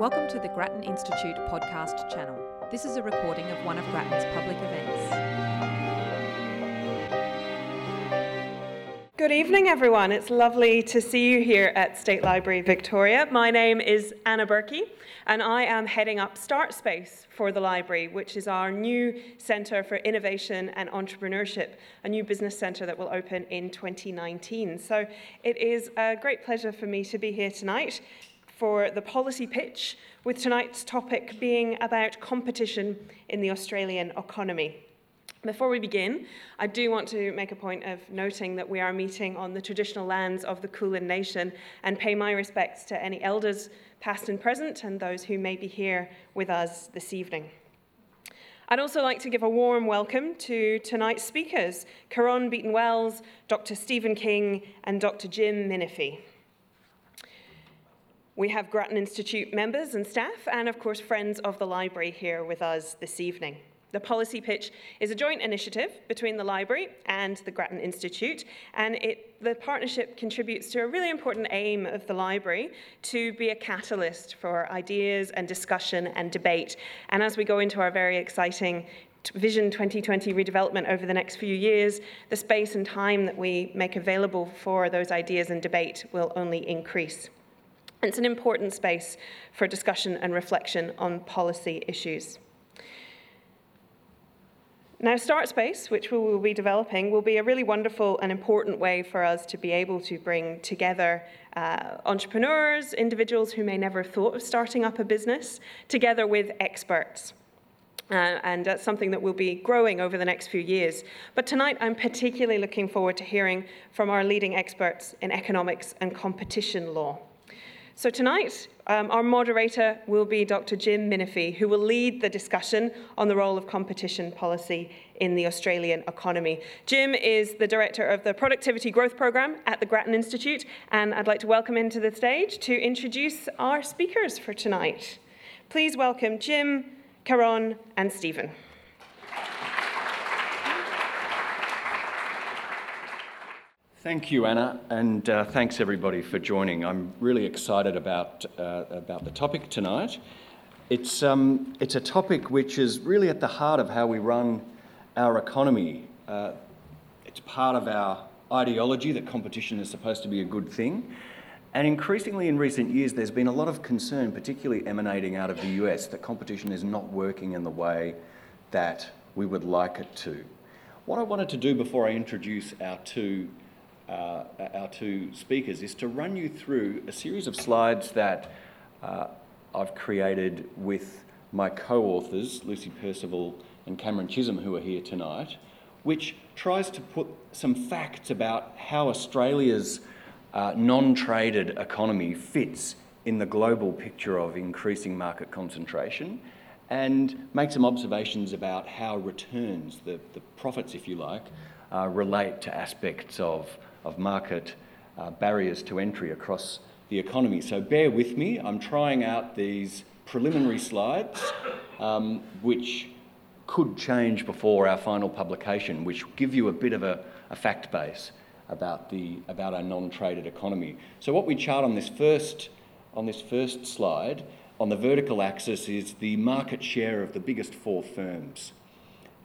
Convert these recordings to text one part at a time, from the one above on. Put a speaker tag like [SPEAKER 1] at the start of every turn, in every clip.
[SPEAKER 1] Welcome to the Grattan Institute podcast channel. This is a recording of one of Grattan's public events.
[SPEAKER 2] Good evening, everyone. It's lovely to see you here at State Library Victoria. My name is Anna Berkey, and I am heading up Start Space for the library, which is our new centre for innovation and entrepreneurship, a new business centre that will open in 2019. So it is a great pleasure for me to be here tonight for the policy pitch, with tonight's topic being about competition in the Australian economy. Before we begin, I do want to make a point of noting that we are meeting on the traditional lands of the Kulin Nation and pay my respects to any elders, past and present, and those who may be here with us this evening. I'd also like to give a warm welcome to tonight's speakers, Caron Beaton Wells, Dr. Stephen King, and Dr. Jim Minifie. We have Grattan Institute members and staff, and of course, friends of the library here with us this evening. The Policy Pitch is a joint initiative between the library and the Grattan Institute, and it, the partnership contributes to a really important aim of the library to be a catalyst for ideas and discussion and debate. And as we go into our very exciting Vision 2020 redevelopment over the next few years, the space and time that we make available for those ideas and debate will only increase. It's an important space for discussion and reflection on policy issues. Now, Start Space, which we will be developing, will be a really wonderful and important way for us to be able to bring together uh, entrepreneurs, individuals who may never have thought of starting up a business, together with experts. Uh, and that's something that will be growing over the next few years. But tonight, I'm particularly looking forward to hearing from our leading experts in economics and competition law. So tonight, um, our moderator will be Dr. Jim Minifie, who will lead the discussion on the role of competition policy in the Australian economy. Jim is the director of the Productivity Growth Programme at the Grattan Institute, and I'd like to welcome him to the stage to introduce our speakers for tonight. Please welcome Jim, Caron, and Stephen.
[SPEAKER 3] Thank you, Anna, and uh, thanks everybody for joining. I'm really excited about, uh, about the topic tonight. It's, um, it's a topic which is really at the heart of how we run our economy. Uh, it's part of our ideology that competition is supposed to be a good thing. And increasingly in recent years, there's been a lot of concern, particularly emanating out of the US, that competition is not working in the way that we would like it to. What I wanted to do before I introduce our two uh, our two speakers is to run you through a series of slides that uh, I've created with my co authors, Lucy Percival and Cameron Chisholm, who are here tonight, which tries to put some facts about how Australia's uh, non traded economy fits in the global picture of increasing market concentration and make some observations about how returns, the, the profits, if you like, uh, relate to aspects of of market uh, barriers to entry across the economy. So bear with me, I'm trying out these preliminary slides, um, which could change before our final publication, which give you a bit of a, a fact base about, the, about our non-traded economy. So what we chart on this first, on this first slide, on the vertical axis is the market share of the biggest four firms.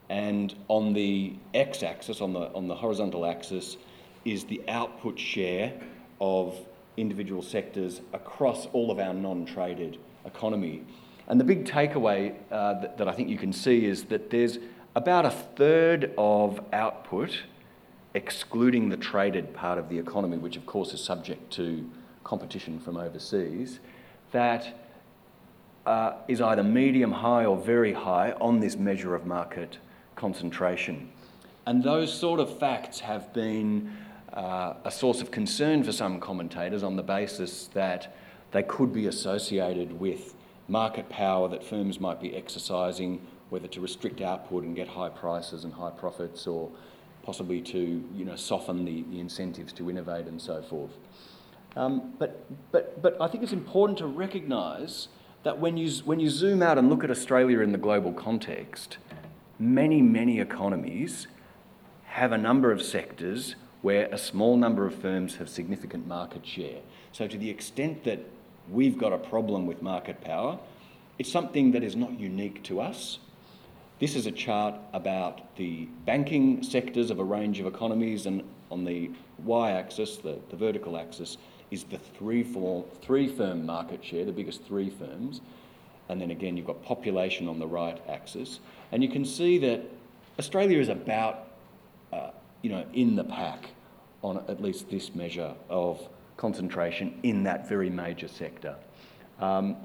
[SPEAKER 3] And on the x-axis, on the, on the horizontal axis, is the output share of individual sectors across all of our non-traded economy. And the big takeaway uh, that, that I think you can see is that there's about a third of output, excluding the traded part of the economy, which of course is subject to competition from overseas, that uh, is either medium high or very high on this measure of market concentration. And those sort of facts have been uh, a source of concern for some commentators on the basis that they could be associated with market power that firms might be exercising, whether to restrict output and get high prices and high profits, or possibly to you know, soften the, the incentives to innovate and so forth. Um, but, but, but I think it's important to recognise that when you, when you zoom out and look at Australia in the global context, many, many economies have a number of sectors where a small number of firms have significant market share. So, to the extent that we've got a problem with market power. It's something that is not unique to us. This is a chart about the banking sectors of a range of economies, and on the y axis, the, the vertical axis, is the three, four, three firm market share, the biggest three firms. And then again, you've got population on the right axis. And you can see that Australia is about, uh, you know, in the pack on at least this measure of concentration in that very major sector. Um,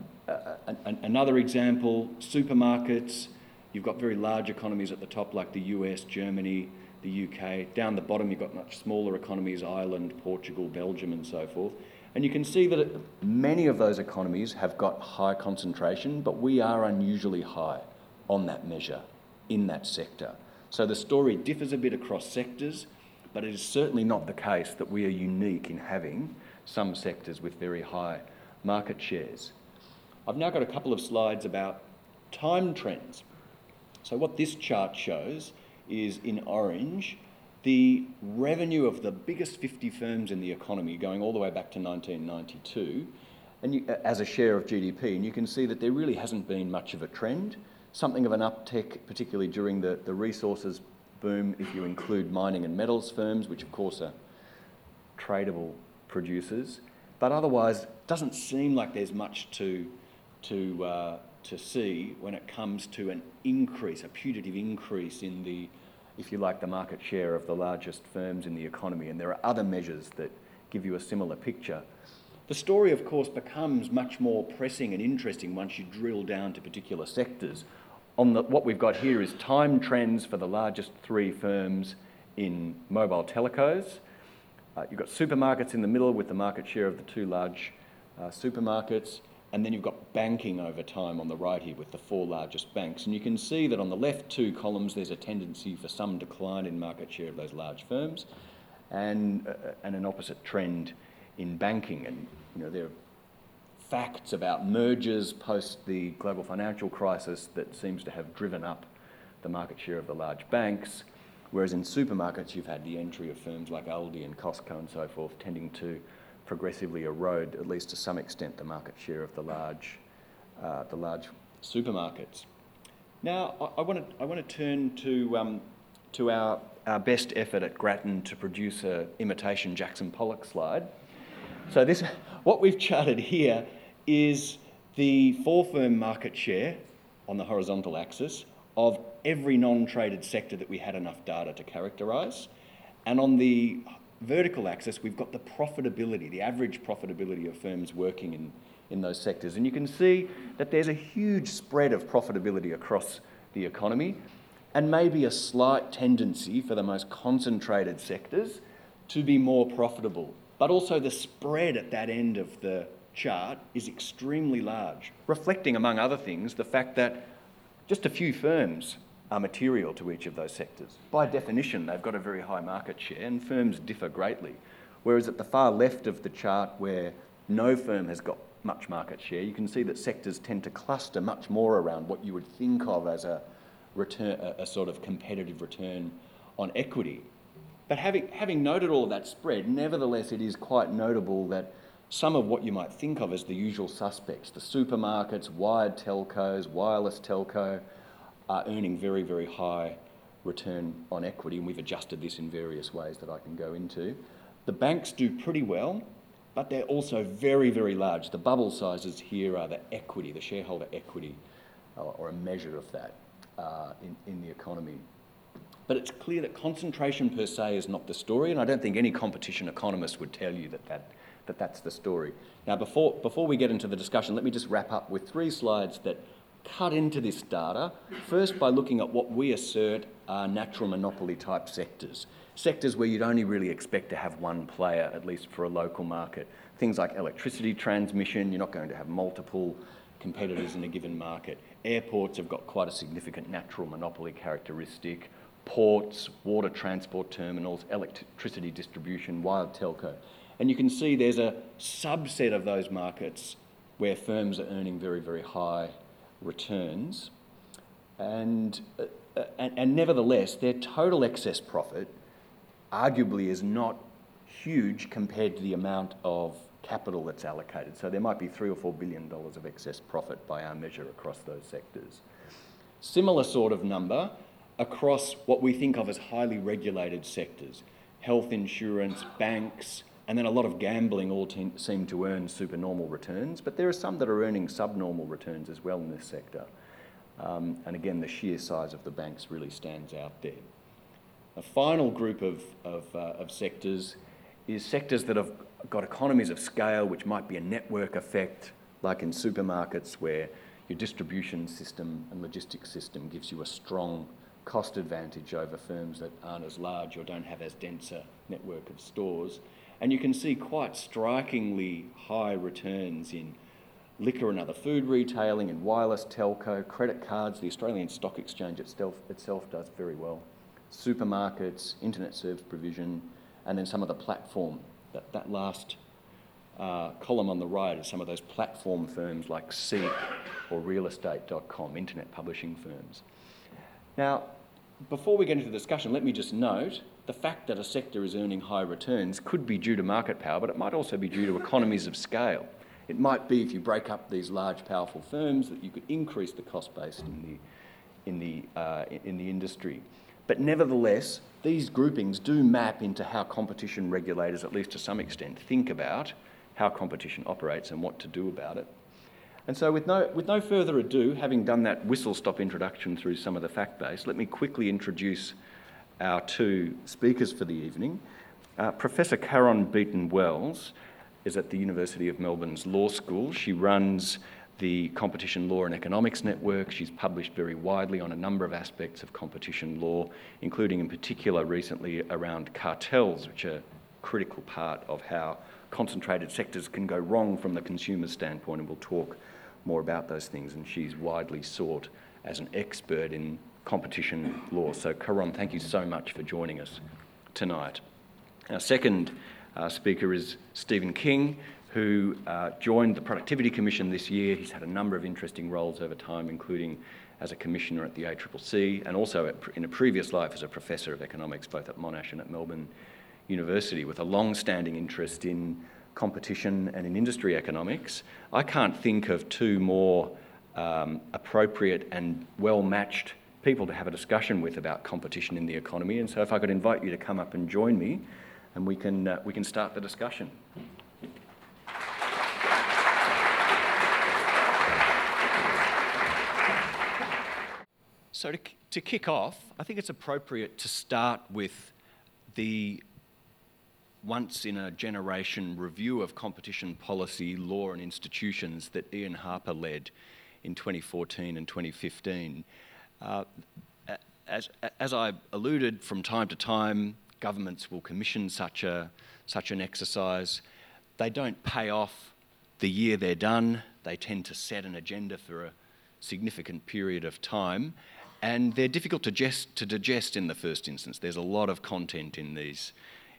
[SPEAKER 3] another example, supermarkets. You've got very large economies at the top, like the US, Germany, the UK. Down the bottom, you've got much smaller economies, Ireland, Portugal, Belgium, and so forth. And you can see that many of those economies have got high concentration, but we are unusually high on that measure in that sector. So the story differs a bit across sectors, but it is certainly not the case that we are unique in having some sectors with very high market shares. I've now got a couple of slides about time trends. So, what this chart shows is in orange the revenue of the biggest 50 firms in the economy going all the way back to 1992 and you, as a share of GDP. And you can see that there really hasn't been much of a trend, something of an uptick, particularly during the, the resources boom, if you include mining and metals firms, which of course are tradable producers. But otherwise, doesn't seem like there's much to, to, uh, to see when it comes to an increase, a putative increase in the if you like, the market share of the largest firms in the economy. And there are other measures that give you a similar picture. The story, of course, becomes much more pressing and interesting once you drill down to particular sectors. On the, what we've got here is time trends for the largest three firms in mobile telcos. Uh, you've got supermarkets in the middle with the market share of the two large uh, supermarkets. And then you've got banking over time on the right here with the four largest banks. And you can see that on the left two columns, there's a tendency for some decline in market share of those large firms and, uh, and an opposite trend in banking. And you know, there are facts about mergers post the global financial crisis that seems to have driven up the market share of the large banks. Whereas in supermarkets, you've had the entry of firms like Aldi and Costco and so forth tending to progressively erode, at least to some extent, the market share of the large, uh, the large supermarkets. Now, I, want to I want to turn to um, to our our best effort at Grattan to produce a imitation Jackson Pollock slide. So this, what we've charted here, is the four firm market share on the horizontal axis of every non-traded sector that we had enough data to characterise, and on the vertical axis, we've got the profitability, the average profitability of firms working in, in those sectors. And you can see that there's a huge spread of profitability across the economy and maybe a slight tendency for the most concentrated sectors to be more profitable. But also, the spread at that end of the chart is extremely large, reflecting, among other things, the fact that just a few firms are material to each of those sectors. By definition, they've got a very high market share, and firms differ greatly. Whereas at the far left of the chart, where no firm has got much market share, you can see that sectors tend to cluster much more around what you would think of as a, return, a, a sort of competitive return on equity. But having, having noted all of that spread, nevertheless, it is quite notable that some of what you might think of as the usual suspects, the supermarkets, wired telcos, wireless telco, are earning very, very high return on equity, and we've adjusted this in various ways that I can go into. The banks do pretty well, but they're also very, very large. The bubble sizes here are the equity, the shareholder equity, uh, or a measure of that uh, in, in the economy. But it's clear that concentration per se is not the story, and I don't think any competition economist would tell you that, that, that that's the story. Now, before, before we get into the discussion, let me just wrap up with three slides that cut into this data, first by looking at what we assert are natural monopoly type sectors. Sectors where you'd only really expect to have one player, at least for a local market. Things like electricity transmission, you're not going to have multiple competitors in a given market. Airports have got quite a significant natural monopoly characteristic. Ports, water transport terminals, electricity distribution, wired telco. And you can see there's a subset of those markets where firms are earning very, very high returns, and, uh, and, and nevertheless, their total excess profit arguably is not huge compared to the amount of capital that's allocated. So there might be three or four billion dollars of excess profit by our measure across those sectors. Similar sort of number across what we think of as highly regulated sectors health insurance, banks, and then a lot of gambling all te- seem to earn supernormal returns, but there are some that are earning subnormal returns as well in this sector. Um, and again, the sheer size of the banks really stands out there. A final group of, of, uh, of sectors is sectors that have got economies of scale, which might be a network effect, like in supermarkets, where your distribution system and logistics system gives you a strong cost advantage over firms that aren't as large or don't have as dense a network of stores. And you can see quite strikingly high returns in liquor and other food retailing, in wireless telco, credit cards. The Australian Stock Exchange itself, itself does very well. Supermarkets, internet service provision, and then some of the platform. That, that last uh, column on the right is some of those platform firms like Seek or realestate.com, internet publishing firms. Now, before we get into the discussion, let me just note the fact that a sector is earning high returns could be due to market power, but it might also be due to economies of scale. It might be if you break up these large, powerful firms that you could increase the cost base in the, in the, uh, in the industry. But nevertheless, these groupings do map into how competition regulators, at least to some extent, think about how competition operates and what to do about it. And so, with no, with no further ado, having done that whistle stop introduction through some of the fact base, let me quickly introduce our two speakers for the evening. Uh, Professor Caron Beaton Wells is at the University of Melbourne's Law School. She runs the Competition Law and Economics Network. She's published very widely on a number of aspects of competition law, including in particular recently around cartels, which are a critical part of how concentrated sectors can go wrong from the consumer standpoint, and we'll talk more about those things. And she's widely sought as an expert in competition law. So, Caron, thank you so much for joining us tonight. Our second uh, speaker is Stephen King, who uh, joined the Productivity Commission this year. He's had a number of interesting roles over time, including as a commissioner at the ACCC and also at, in a previous life as a professor of economics, both at Monash and at Melbourne University, with a long standing interest in competition and in industry economics. I can't think of two more um, appropriate and well matched people to have a discussion with about competition in the economy. And so, if I could invite you to come up and join me, and we can, uh, we can start the discussion. So, to, to kick off, I think it's appropriate to start with the once in a generation review of competition policy, law, and institutions that Ian Harper led in 2014 and 2015. Uh, as, as I alluded, from time to time, governments will commission such, a, such an exercise. They don't pay off the year they're done, they tend to set an agenda for a significant period of time, and they're difficult to, digest, to digest in the first instance. There's a lot of content in these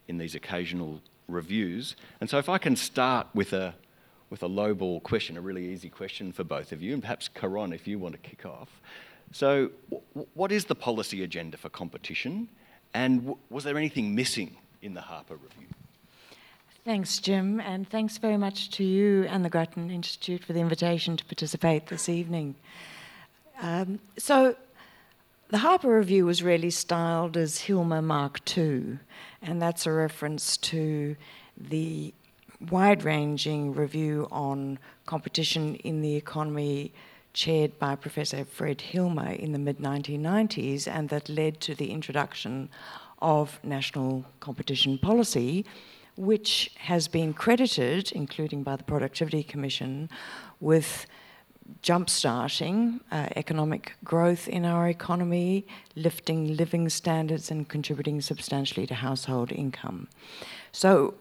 [SPEAKER 3] in these occasional reviews. And so, if I can start with a with a lowball question, a really easy question for both of you, and perhaps Carron, if you want to kick off. So, what is the policy agenda for competition, and was there anything missing in the Harper Review?
[SPEAKER 4] Thanks, Jim, and thanks very much to you and the Grattan Institute for the invitation to participate this evening. Um, so, the Harper Review was really styled as Hilmer Mark II, and that's a reference to the wide ranging review on competition in the economy chaired by Professor Fred Hilmer in the mid 1990s, and that led to the introduction of national competition policy, which has been credited, including by the Productivity Commission, with jump-starting uh, economic growth in our economy, lifting living standards and contributing substantially to household income. So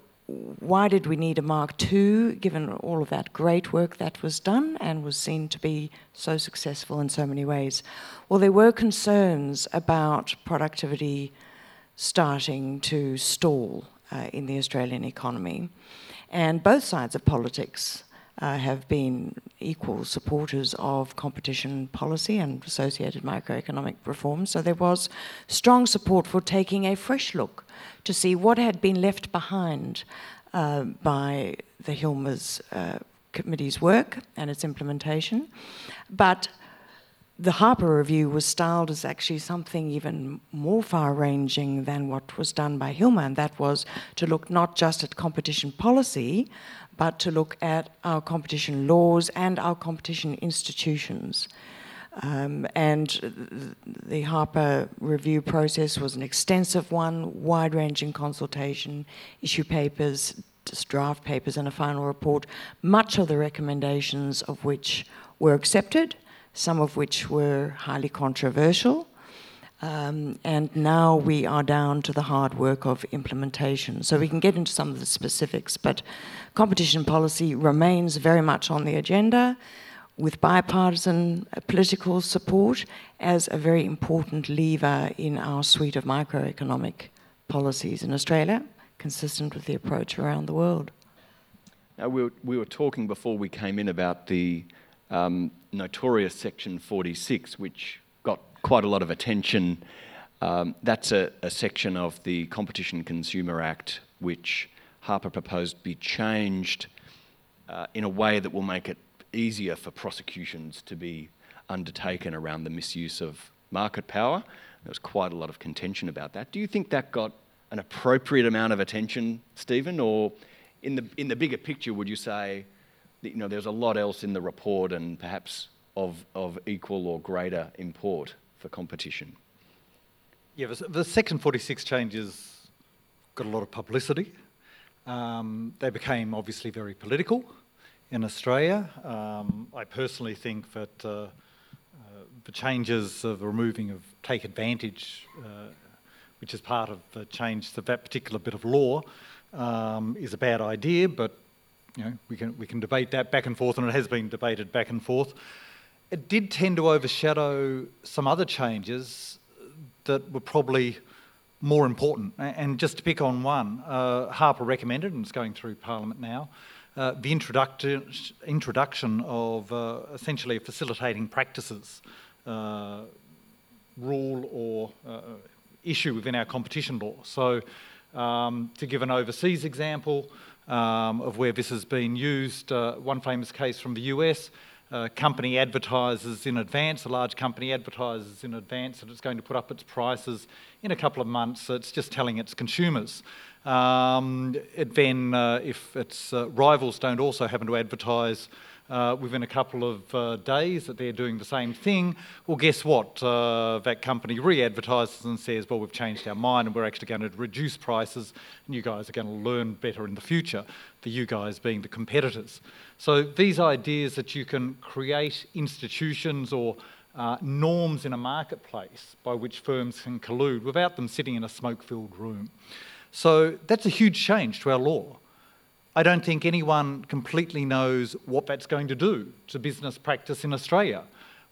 [SPEAKER 4] why did we need a Mark II, given all of that great work that was done and was seen to be so successful in so many ways? Well, there were concerns about productivity starting to stall uh, in the Australian economy. And both sides of politics uh, have been equal supporters of competition policy and associated microeconomic reform. So there was strong support for taking a fresh look to see what had been left behind uh, by the Hilmers uh, committee's work and its implementation. But the Harper Review was styled as actually something even more far ranging than what was done by Hilmer, and that was to look not just at competition policy, but to look at our competition laws and our competition institutions. Um, and the Harper review process was an extensive one, wide ranging consultation, issue papers, draft papers, and a final report, much of the recommendations of which were accepted, some of which were highly controversial. Um, and now we are down to the hard work of implementation. So we can get into some of the specifics, but competition policy remains very much on the agenda with bipartisan political support as a very important lever in our suite of microeconomic policies in Australia, consistent with the approach around the world.
[SPEAKER 3] Now, we were, we were talking before we came in about the um, notorious Section 46, which quite a lot of attention. Um, that's a, a, section of the Competition Consumer Act which Harper proposed be changed uh, in a way that will make it easier for prosecutions to be undertaken around the misuse of market power. There was quite a lot of contention about that. Do you think that got an appropriate amount of attention, Stephen, or in the in the bigger picture, would you say, that, you know, there's a lot else in the report and perhaps of of equal or greater import for competition?
[SPEAKER 5] Yeah, the Section 46 changes got a lot of publicity. Um, they became obviously very political in Australia. Um, I personally think that uh, uh, the changes of removing of take advantage, uh, which is part of the change to that particular bit of law, um, is a bad idea. But you know, we can we can debate that back and forth, and it has been debated back and forth. It did tend to overshadow some other changes that were probably more important. And just to pick on one, uh, Harper recommended, and it's going through Parliament now, uh, the introduction, introduction of uh, essentially facilitating practices uh, rule or uh, issue within our competition law. So, um, to give an overseas example um, of where this has been used, uh, one famous case from the US. A company advertises in advance, a large company advertises in advance that it's going to put up its prices in a couple of months. So it's just telling its consumers. Um, it then, uh, if its uh, rivals don't also happen to advertise uh, within a couple of uh, days that they're doing the same thing, well, guess what? Uh, that company re advertises and says, well, we've changed our mind and we're actually going to reduce prices and you guys are going to learn better in the future, the you guys being the competitors. So these ideas that you can create institutions or uh, norms in a marketplace by which firms can collude without them sitting in a smoke filled room. So that's a huge change to our law. I don't think anyone completely knows what that's going to do to business practice in Australia.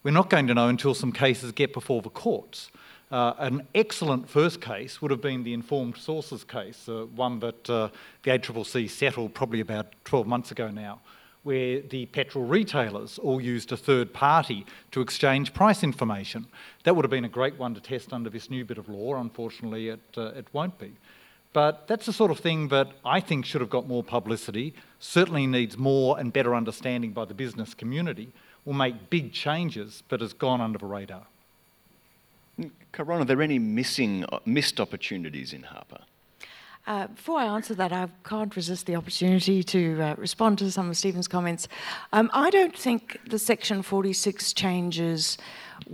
[SPEAKER 5] We're not going to know until some cases get before the courts. Uh, an excellent first case would have been the informed sources case, uh, one that uh, the ACCC settled probably about 12 months ago now, where the petrol retailers all used a third party to exchange price information. That would have been a great one to test under this new bit of law. Unfortunately, it, uh, it won't be. But that's the sort of thing that I think should have got more publicity, certainly needs more and better understanding by the business community, will make big changes, but has gone under the radar.
[SPEAKER 3] Caron, are there any missing, missed opportunities in Harper?
[SPEAKER 4] Uh, before I answer that, I can't resist the opportunity to uh, respond to some of Stephen's comments. Um, I don't think the Section 46 changes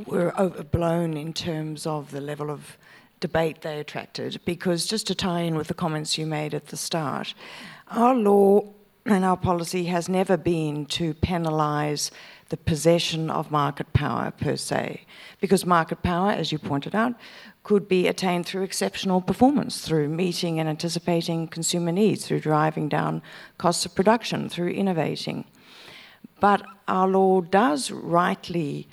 [SPEAKER 4] were overblown in terms of the level of debate they attracted because, just to tie in with the comments you made at the start, our law and our policy has never been to penalise the possession of market power per se, because market power, as you pointed out, could be attained through exceptional performance, through meeting and anticipating consumer needs, through driving down costs of production, through innovating. But our law does rightly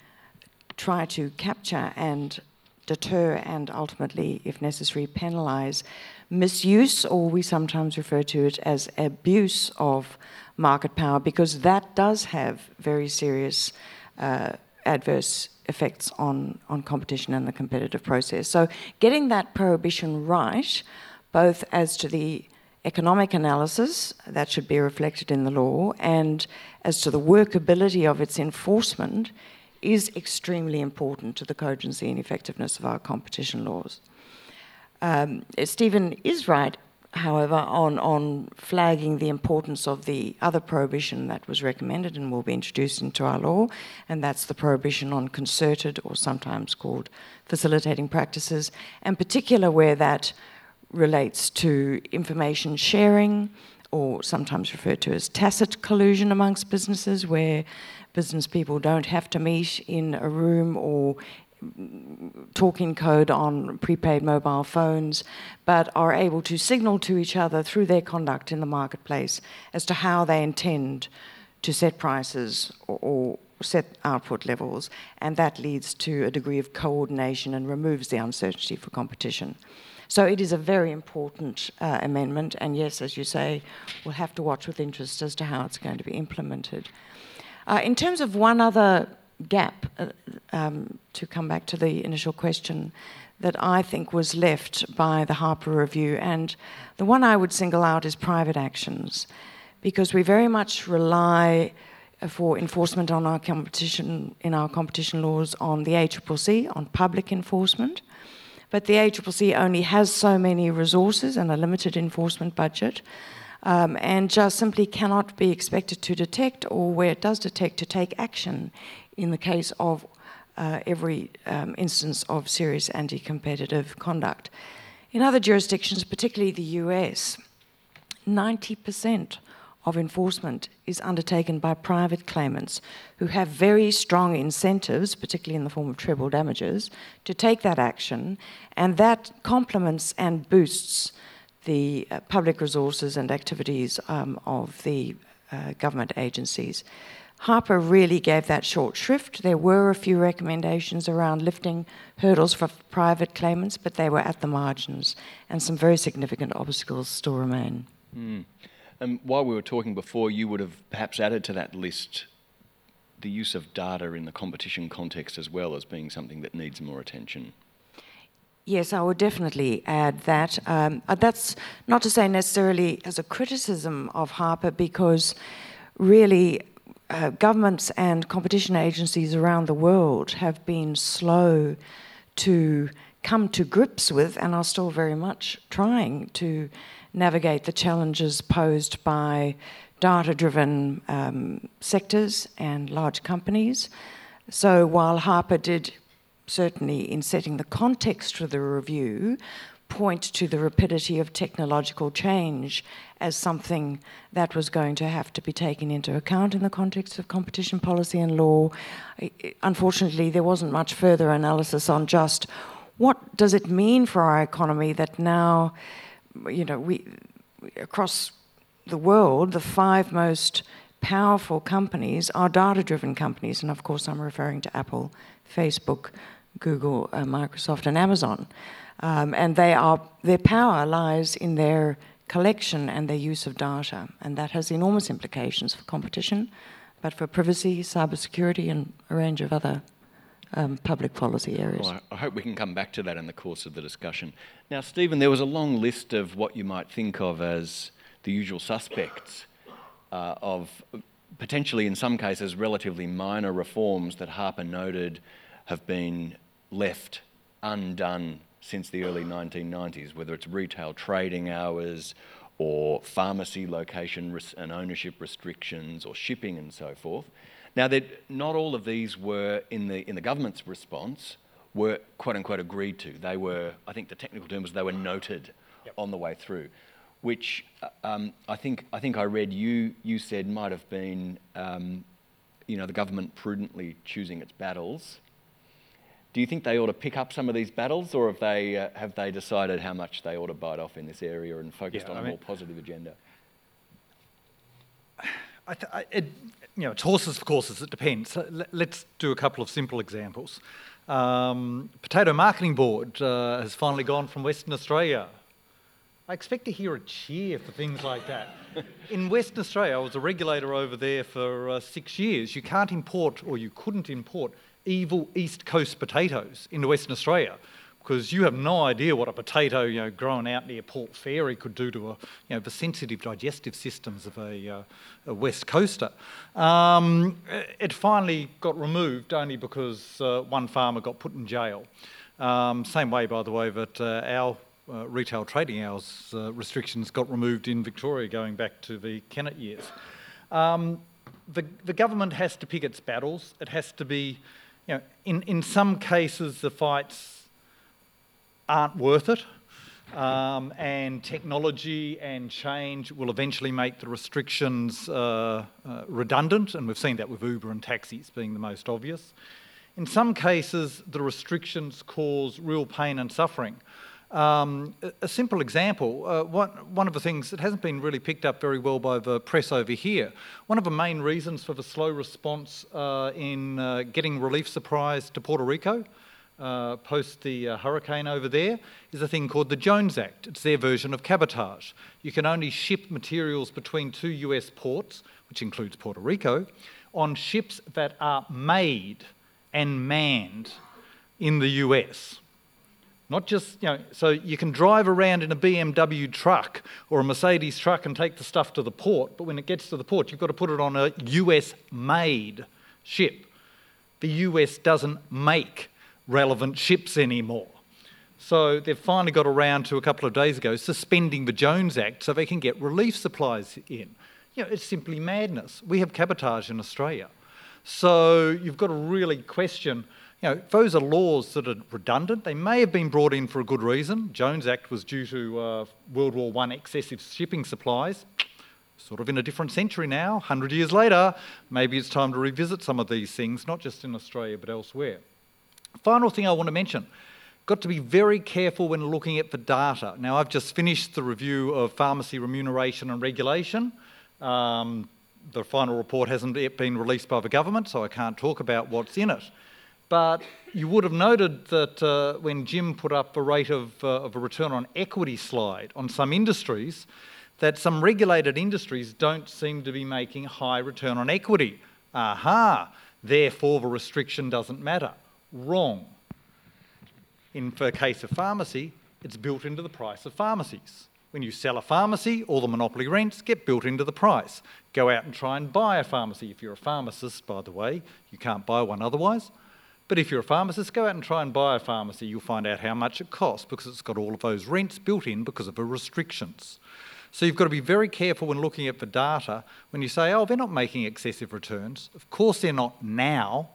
[SPEAKER 4] try to capture and deter and ultimately, if necessary, penalise misuse, or we sometimes refer to it as abuse of market power, because that does have very serious uh, adverse effects on, on competition and the competitive process. So, getting that prohibition right, both as to the economic analysis that should be reflected in the law, and as to the workability of its enforcement, is extremely important to the cogency and effectiveness of our competition laws. Um, Stephen is right, however, on, on flagging the importance of the other prohibition that was recommended and will be introduced into our law, and that's the prohibition on concerted or sometimes called facilitating practices, and particular where that relates to information sharing, or sometimes referred to as tacit collusion amongst businesses, where business people don't have to meet in a room or talking code on prepaid mobile phones, but are able to signal to each other through their conduct in the marketplace as to how they intend to set prices or, or set output levels, and that leads to a degree of coordination and removes the uncertainty for competition. So it is a very important uh, amendment, and yes, as you say, we'll have to watch with interest as to how it's going to be implemented. Uh, in terms of one other gap, uh, um, to come back to the initial question, that I think was left by the Harper Review, and the one I would single out is private actions, because we very much rely for enforcement on our competition in our competition laws on the ACCC on public enforcement. But the ACCC only has so many resources and a limited enforcement budget, um, and just simply cannot be expected to detect, or where it does detect, to take action in the case of uh, every um, instance of serious anti competitive conduct. In other jurisdictions, particularly the US, 90% of enforcement is undertaken by private claimants who have very strong incentives, particularly in the form of treble damages, to take that action, and that complements and boosts the uh, public resources and activities um, of the uh, government agencies. Harper really gave that short shrift. There were a few recommendations around lifting hurdles for private claimants, but they were at the margins, and some very significant obstacles still remain.
[SPEAKER 3] Mm. And while we were talking before, you would have perhaps added to that list the use of data in the competition context as well as being something that needs more attention.
[SPEAKER 4] Yes, I would definitely add that. Um, uh, that's not to say necessarily as a criticism of Harper, because really uh, governments and competition agencies around the world have been slow to come to grips with and are still very much trying to navigate the challenges posed by data driven um, sectors and large companies. So while Harper did certainly in setting the context for the review point to the rapidity of technological change as something that was going to have to be taken into account in the context of competition policy and law. Unfortunately, there wasn't much further analysis on just what does it mean for our economy that now you know, we across the world, the five most powerful companies are data-driven companies, and of course, I'm referring to Apple, Facebook, Google, uh, Microsoft, and Amazon. Um, and they are their power lies in their collection and their use of data, and that has enormous implications for competition, but for privacy, cybersecurity, and a range of other um, public policy areas.
[SPEAKER 3] Well, I hope we can come back to that in the course of the discussion. Now, Stephen, there was a long list of what you might think of as the usual suspects uh, of potentially, in some cases, relatively minor reforms that Harper noted have been left undone since the early 1990s, whether it's retail trading hours or pharmacy location and ownership restrictions or shipping and so forth. Now, not all of these were in the, in the government's response were quote unquote agreed to. They were, I think the technical term was they were noted yep. on the way through, which uh, um, I think I think I read you you said might have been um, you know the government prudently choosing its battles. Do you think they ought to pick up some of these battles, or have they uh, have they decided how much they ought to bite off in this area and focused yeah, on I a mean, more positive agenda?
[SPEAKER 5] I th- I, it, you know, it's horses for courses, it depends. Let's do a couple of simple examples. Um, Potato Marketing Board uh, has finally gone from Western Australia. I expect to hear a cheer for things like that. In Western Australia, I was a regulator over there for uh, six years. You can't import, or you couldn't import, evil East Coast potatoes into Western Australia because you have no idea what a potato you know, grown out near Port Fairy could do to a, you know, the sensitive digestive systems of a, uh, a West Coaster. Um, it finally got removed only because uh, one farmer got put in jail. Um, same way, by the way, that uh, our uh, retail trading hours uh, restrictions got removed in Victoria going back to the Kennett years. Um, the, the government has to pick its battles. It has to be, you know, in, in some cases, the fights aren't worth it. Um, and technology and change will eventually make the restrictions uh, uh, redundant, and we've seen that with Uber and taxis being the most obvious. In some cases, the restrictions cause real pain and suffering. Um, a, simple example, uh, one, one of the things that hasn't been really picked up very well by the press over here, one of the main reasons for the slow response uh, in uh, getting relief supplies to Puerto Rico uh, post the uh, hurricane over there is a thing called the Jones Act. It's their version of cabotage. You can only ship materials between two US ports, which includes Puerto Rico, on ships that are made and manned in the US. Not just, you know, so you can drive around in a BMW truck or a Mercedes truck and take the stuff to the port, but when it gets to the port, you've got to put it on a US made ship. The US doesn't make relevant ships anymore. So they've finally got around to a couple of days ago suspending the Jones Act so they can get relief supplies in. You know, it's simply madness. We have cabotage in Australia. So you've got to really question, you know, those are laws that are redundant. They may have been brought in for a good reason. Jones Act was due to uh, World War I excessive shipping supplies. Sort of in a different century now, 100 years later, maybe it's time to revisit some of these things, not just in Australia but elsewhere. Final thing I want to mention got to be very careful when looking at the data. Now, I've just finished the review of pharmacy remuneration and regulation. Um, the final report hasn't yet been released by the government, so I can't talk about what's in it. But you would have noted that uh, when Jim put up a rate of, uh, of a return on equity slide on some industries, that some regulated industries don't seem to be making high return on equity. Aha, therefore the restriction doesn't matter wrong. In the case of pharmacy, it's built into the price of pharmacies. When you sell a pharmacy, all the monopoly rents get built into the price. Go out and try and buy a pharmacy. If you're a pharmacist, by the way, you can't buy one otherwise. But if you're a pharmacist, go out and try and buy a pharmacy. You'll find out how much it costs because it's got all of those rents built in because of the restrictions. So you've got to be very careful when looking at the data when you say, oh, they're not making excessive returns. Of course they're not now,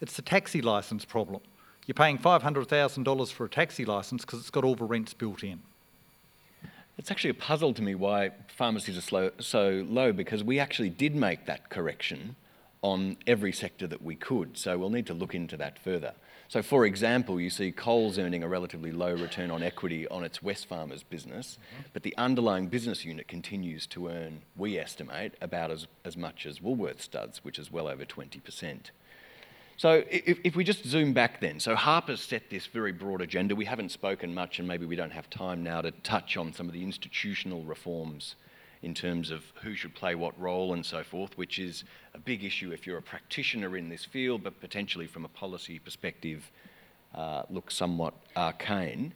[SPEAKER 5] it's the taxi licence problem. You're paying $500,000 for a taxi licence because it's got all the rents built in.
[SPEAKER 3] It's actually a puzzle to me why pharmacies are slow, so low because we actually did make that correction on every sector that we could. So we'll need to look into that further. So, for example, you see Coles earning a relatively low return on equity on its Wesfarmers business, mm-hmm. but the underlying business unit continues to earn, we estimate, about as, as much as Woolworths does, which is well over 20%. So if, if, we just zoom back then, so Harper's set this very broad agenda. We haven't spoken much, and maybe we don't have time now to touch on some of the institutional reforms in terms of who should play what role and so forth, which is a big issue if you're a practitioner in this field, but potentially from a policy perspective uh, looks somewhat arcane.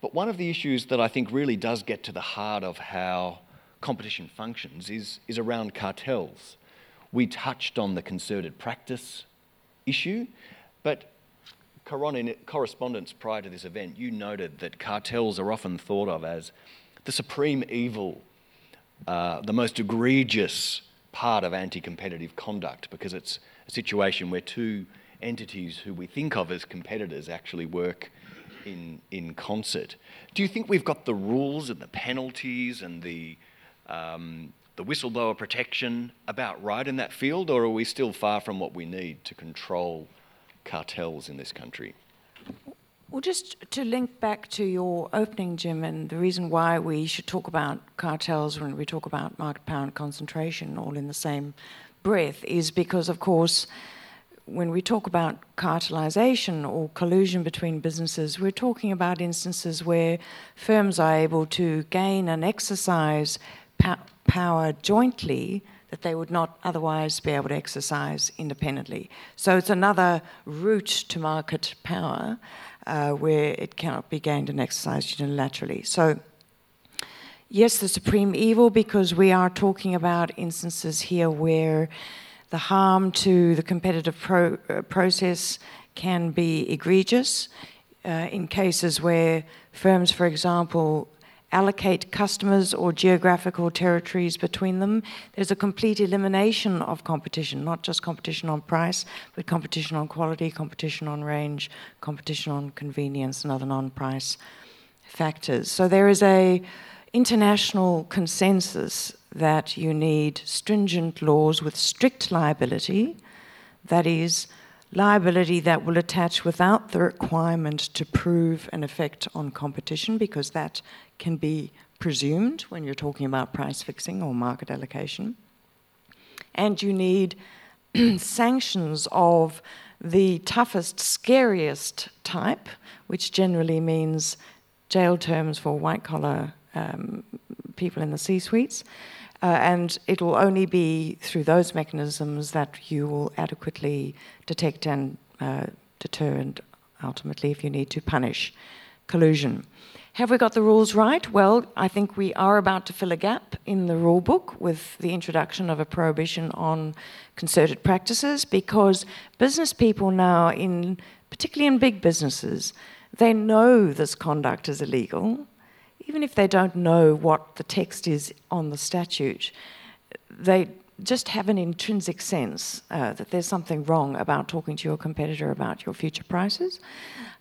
[SPEAKER 3] But one of the issues that I think really does get to the heart of how competition functions is, is around cartels. We touched on the concerted practice issue. But in correspondence prior to this event, you noted that cartels are often thought of as the supreme evil, uh, the most egregious part of anti competitive conduct because it's a situation where two entities who we think of as competitors actually work in, in concert. Do you think we've got the rules and the penalties and the um, the whistleblower protection about right in that field, or are we still far from what we need to control cartels in this country?
[SPEAKER 4] Well, just to link back to your opening, Jim, and the reason why we should talk about cartels when we talk about market power and concentration all in the same breath is because, of course, when we talk about cartelization or collusion between businesses, we're talking about instances where firms are able to gain and exercise power jointly that they would not otherwise be able to exercise independently. So it's another route to market power. Uh, where it cannot be gained and exercised unilaterally. So, yes, the supreme evil, because we are talking about instances here where the harm to the competitive pro- uh, process can be egregious. Uh, in cases where firms, for example, allocate customers or geographical territories between them. There's a complete elimination of competition, not just competition on price, but competition on quality, competition on range, competition on convenience, and other non price factors. So there is a international consensus that you need stringent laws with strict liability, that is, liability that will attach without the requirement to prove an effect on competition, because that can be presumed when you're talking about price fixing or market allocation. And you need sanctions of the toughest, scariest type, which generally means jail terms for white collar um, people in the C suites. Uh, and it will only be through those mechanisms that you will adequately detect and uh, deter and ultimately, if you need to, punish collusion. Have we got the rules right? Well, I think we are about to fill a gap in the rule book with the introduction of a prohibition on concerted practices because business people now, in particularly in big businesses, they know this conduct is illegal, even if they don't know what the text is on the statute. They just have an intrinsic sense uh, that there's something wrong about talking to your competitor about your future prices.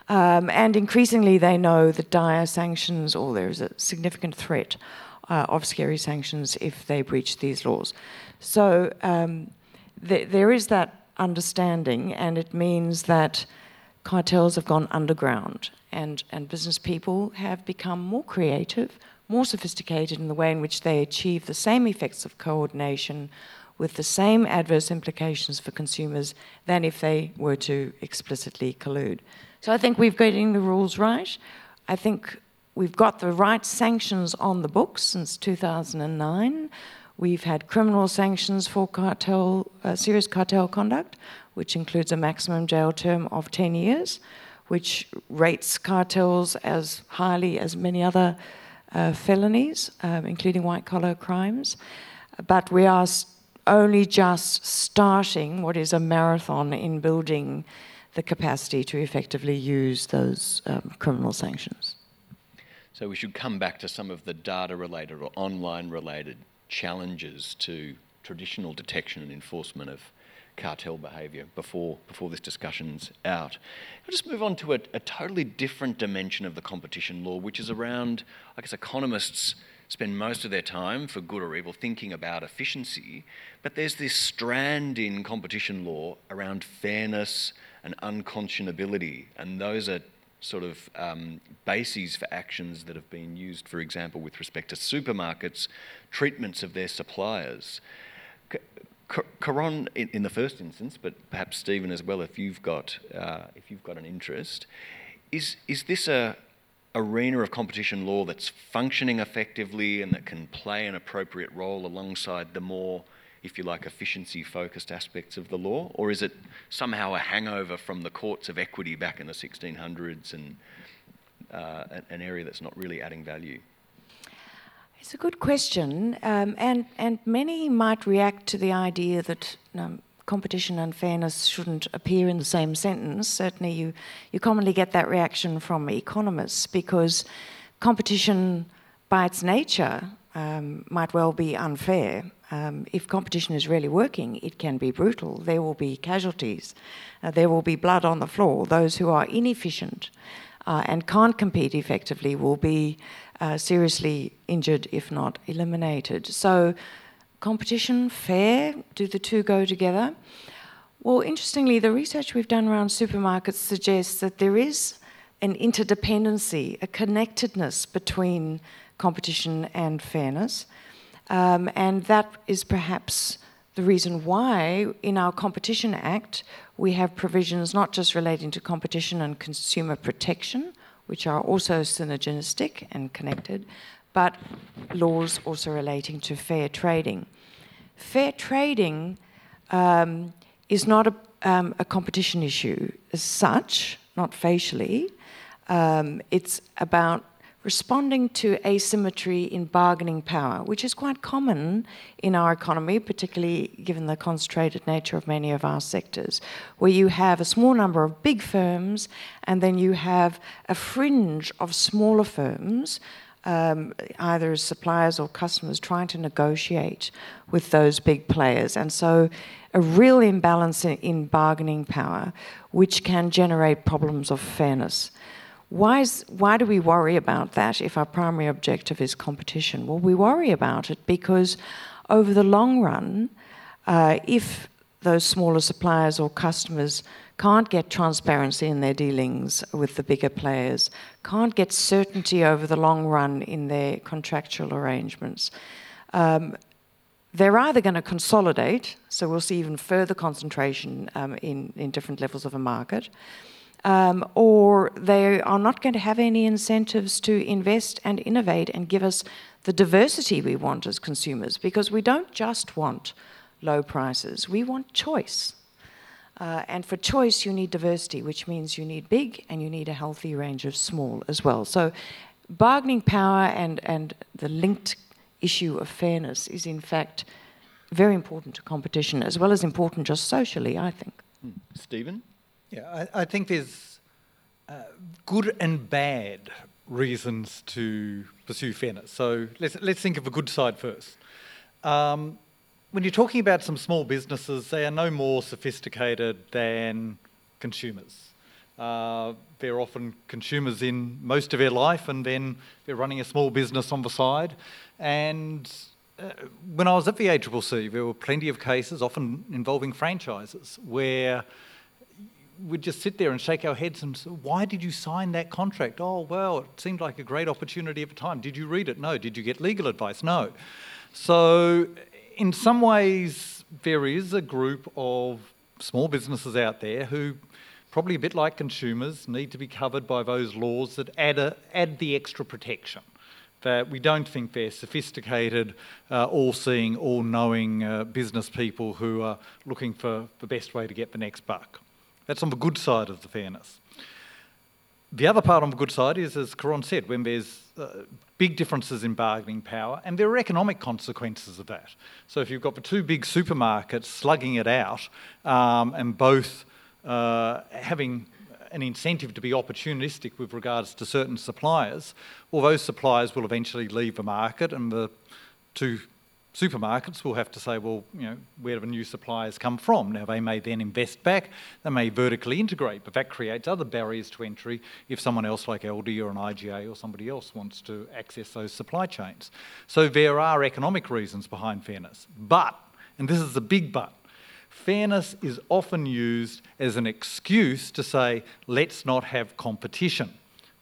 [SPEAKER 4] Um, and increasingly, they know that dire sanctions, or there's a significant threat uh, of scary sanctions if they breach these laws. So um, th- there is that understanding, and it means that cartels have gone underground, and, and business people have become more creative, more sophisticated in the way in which they achieve the same effects of coordination with the same adverse implications for consumers than if they were to explicitly collude. So I think we've getting the rules right. I think we've got the right sanctions on the books since 2009. We've had criminal sanctions for cartel, uh, serious cartel conduct, which includes a maximum jail term of 10 years, which rates cartels as highly as many other uh, felonies, um, including white collar crimes. But we are only just starting what is a marathon in building the capacity to effectively use those um, criminal sanctions.
[SPEAKER 3] So we should come back to some of the data related or online related challenges to traditional detection and enforcement of cartel behaviour before, before this discussion's out. I'll just move on to a, a totally different dimension of the competition law, which is around, I guess, economists spend most of their time, for good or evil, thinking about efficiency. But there's this strand in competition law around fairness and unconscionability, and those are sort of um, bases for actions that have been used, for example, with respect to supermarkets, treatments of their suppliers. Caron, in, in, the first instance, but perhaps Stephen as well, if you've got uh, if you've got an interest, is is this a arena of competition law that's functioning effectively and that can play an appropriate role alongside the more if you like, efficiency focused aspects of the law? Or is it somehow a hangover from the courts of equity back in the 1600s and uh, an area that's not really adding value?
[SPEAKER 4] It's a good question, um, and and many might react to the idea that um, competition and fairness shouldn't appear in the same sentence. Certainly, you you commonly get that reaction from economists because competition, by its nature, um, might well be unfair. Um, if competition is really working, it can be brutal. There will be casualties. Uh, there will be blood on the floor. Those who are inefficient uh, and can't compete effectively will be uh, seriously injured, if not eliminated. So, competition, fair, do the two go together? Well, interestingly, the research we've done around supermarkets suggests that there is an interdependency, a connectedness between competition and fairness. Um, and that is perhaps the reason why in our Competition Act we have provisions not just relating to competition and consumer protection, which are also synergistic and connected, but laws also relating to fair trading. Fair trading um, is not a, um, a, competition issue as such. not facially. Um, it's about responding to asymmetry in bargaining power, which is quite common in our economy, particularly given the concentrated nature of many of our sectors, where you have a small number of big firms and then you have a fringe of smaller firms. Um, either as suppliers or customers trying to negotiate with those big players. And so, a real imbalance in, in bargaining power, which can generate problems of fairness. Why, is, why do we worry about that if our primary objective is competition? Well, we worry about it because over the long run, uh, if those smaller suppliers or customers can't get transparency in their dealings with the bigger players, can't get certainty over the long run in their contractual arrangements, um, they're either going to consolidate, so we'll see even further concentration um, in, in different levels of a market, um, or they are not going to have any incentives to invest and innovate and give us the diversity we want as consumers because we don't just want low prices, we want choice. Uh, and for choice, you need diversity, which means you need big and you need a healthy range of small as well. So, bargaining power and, and the linked issue of fairness is, in fact, very important to competition, as well as important just socially, I think.
[SPEAKER 3] Hmm. Stephen?
[SPEAKER 5] Yeah, I, I think there's uh, good and bad reasons to pursue fairness. So let's, let's think of a good side first. Um, when you're talking about some small businesses, they are no more sophisticated than consumers. Uh, they're often consumers in most of their life, and then they're running a small business on the side. And uh, when I was at the ACCC, there were plenty of cases, often involving franchises, where we'd just sit there and shake our heads and say, why did you sign that contract? Oh, well, it seemed like a great opportunity at the time. Did you read it? No. Did you get legal advice? No. So, in some ways, there is a group of small businesses out there who, probably a bit like consumers, need to be covered by those laws that add, a, add the extra protection. That we don't think they're sophisticated, uh, all seeing, all knowing uh, business people who are looking for the best way to get the next buck. That's on the good side of the fairness. The other part on the good side is, as Caron said, when there's uh, big differences in bargaining power, and there are economic consequences of that. So if you've got the two big supermarkets slugging it out, um, and both uh, having an incentive to be opportunistic with regards to certain suppliers, well, those suppliers will eventually leave the market, and the two supermarkets will have to say, well, you know, where do new suppliers come from? Now, they may then invest back, they may vertically integrate, but that creates other barriers to entry if someone else like Aldi or an IGA or somebody else wants to access those supply chains. So there are economic reasons behind fairness. But, and this is the big but, fairness is often used as an excuse to say, let's not have competition.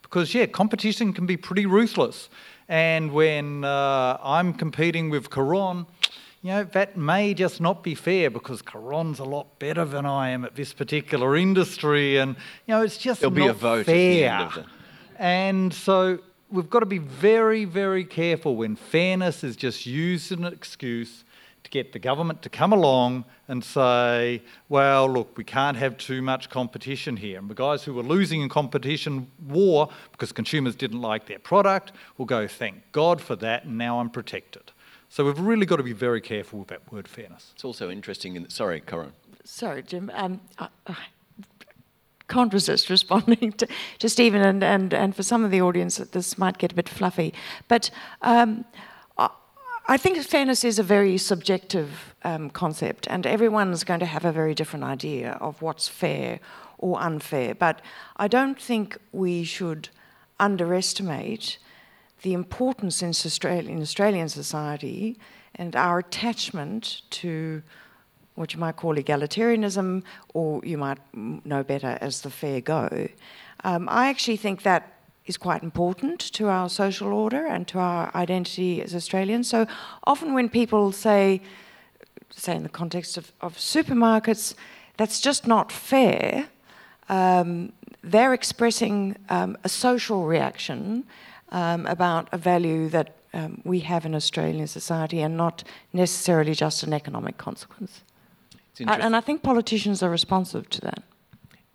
[SPEAKER 5] Because, yeah, competition can be pretty ruthless. And when uh, I'm competing with Caron, you know, that may just not be fair because Caron's a lot better than I am at this particular industry. And, you know, it's just
[SPEAKER 3] There'll
[SPEAKER 5] not
[SPEAKER 3] be a vote
[SPEAKER 5] fair.
[SPEAKER 3] at the end of the...
[SPEAKER 5] And so we've got to be very, very careful when fairness is just used as an excuse get the government to come along and say, well, look, we can't have too much competition here. And the guys who were losing in competition war because consumers didn't like their product will go, thank God for that, and now I'm protected. So we've really got to be very careful with that word fairness.
[SPEAKER 3] It's also interesting. In, sorry, Corinne.
[SPEAKER 4] Sorry, Jim. Um, I, I can't resist responding to, to Stephen, and, and, and for some of the audience, this might get a bit fluffy. But um, I think fairness is a very subjective um, concept, and everyone's going to have a very different idea of what's fair or unfair. But I don't think we should underestimate the importance in Australian, Australian society and our attachment to what you might call egalitarianism, or you might know better as the fair go. Um, I actually think that is quite important to our social order and to our identity as Australians. So often when people say, say in the context of, of supermarkets, that's just not fair, um, they're expressing um, a social reaction um, about a value that um, we have in Australian society and not necessarily just an economic consequence. And I think politicians are responsive to that.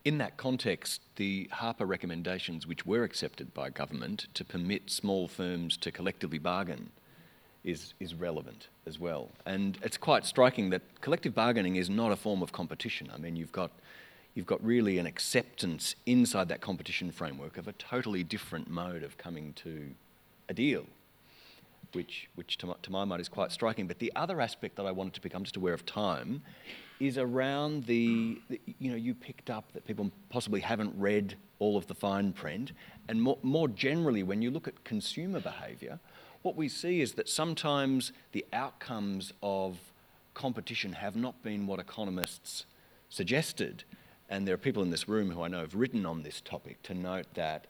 [SPEAKER 3] In that context, the Harper recommendations, which were accepted by government to permit small firms to collectively bargain, is, is relevant as well. And it's quite striking that collective bargaining is not a form of competition. I mean, you've got, you've got really an acceptance inside that competition framework of a totally different mode of coming to a deal, which, which to, my, to my mind is quite striking. But the other aspect that I wanted to pick, I'm just aware of time, is around the, the, you know, you picked up that people possibly haven't read all of the fine print. And more, more generally, when you look at consumer behaviour, what we see is that sometimes the outcomes of competition have not been what economists suggested. And there are people in this room who I know have written on this topic to note that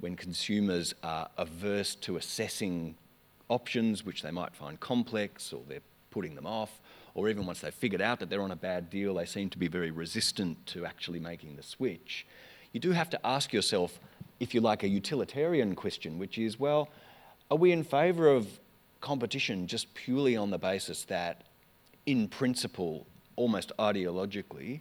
[SPEAKER 3] when consumers are averse to assessing options which they might find complex or they're putting them off, or even once they've figured out that they're on a bad deal, they seem to be very resistant to actually making the switch. You do have to ask yourself, if you like, a utilitarian question, which is, well, are we in favour of competition just purely on the basis that, in principle, almost ideologically,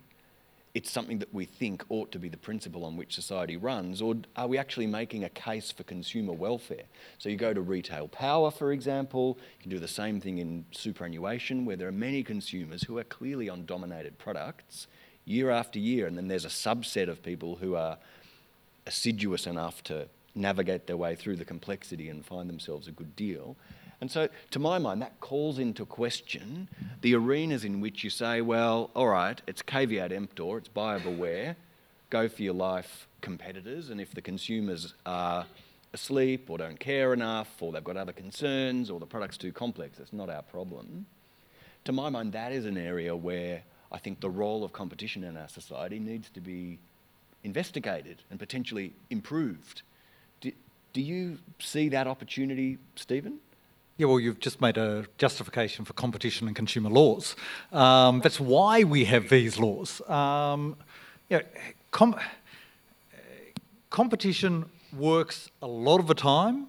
[SPEAKER 3] it's something that we think ought to be the principle on which society runs, or are we actually making a case for consumer welfare? So you go to retail power, for example, you can do the same thing in superannuation, where there are many consumers who are clearly on dominated products year after year, and then there's a subset of people who are assiduous enough to navigate their way through the complexity and find themselves a good deal. And so, to my mind, that calls into question the arenas in which you say, well, all right, it's caveat emptor, it's buyer beware, go for your life competitors, and if the consumers are asleep or don't care enough or they've got other concerns or the product's too complex, it's not our problem. To my mind, that is an area where I think the role of competition in our society needs to be investigated and potentially improved. Do, do you see that opportunity, Stephen?
[SPEAKER 5] Yeah, well, you've just made a justification for competition and consumer laws. Um, that's why we have these laws. Um, you know, com- competition works a lot of the time.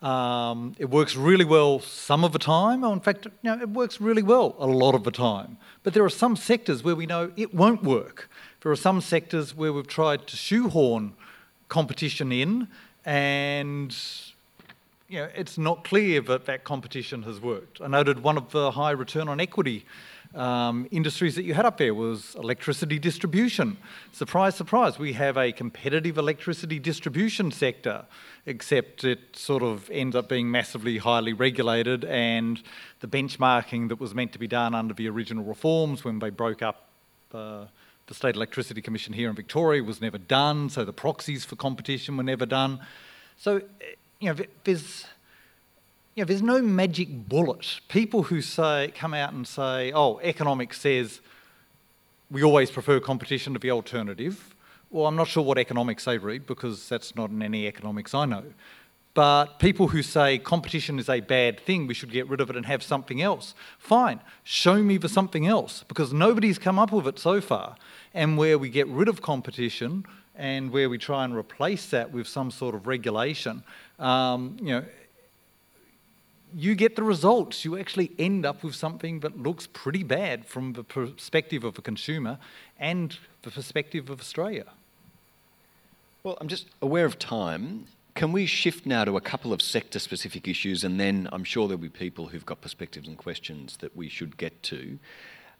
[SPEAKER 5] Um, it works really well some of the time. Oh, in fact, you know, it works really well a lot of the time. But there are some sectors where we know it won't work. There are some sectors where we've tried to shoehorn competition in and you know, it's not clear that that competition has worked. I noted one of the high return on equity um, industries that you had up there was electricity distribution. Surprise, surprise, we have a competitive electricity distribution sector, except it sort of ends up being massively highly regulated, and the benchmarking that was meant to be done under the original reforms when they broke up. Uh, the State Electricity Commission here in Victoria was never done, so the proxies for competition were never done. So, you know, there's you know, there's no magic bullet. People who say, come out and say, oh, economics says we always prefer competition to the alternative. Well, I'm not sure what economics they read because that's not in any economics I know. But people who say competition is a bad thing, we should get rid of it and have something else, fine, show me the something else because nobody's come up with it so far. And where we get rid of competition and where we try and replace that with some sort of regulation, um, you know, you get the results. You actually end up with something that looks pretty bad from the perspective of a consumer and the perspective of Australia.
[SPEAKER 3] Well, I'm just aware of time. Can we shift now to a couple of sector specific issues and then I'm sure there'll be people who've got perspectives and questions that we should get to.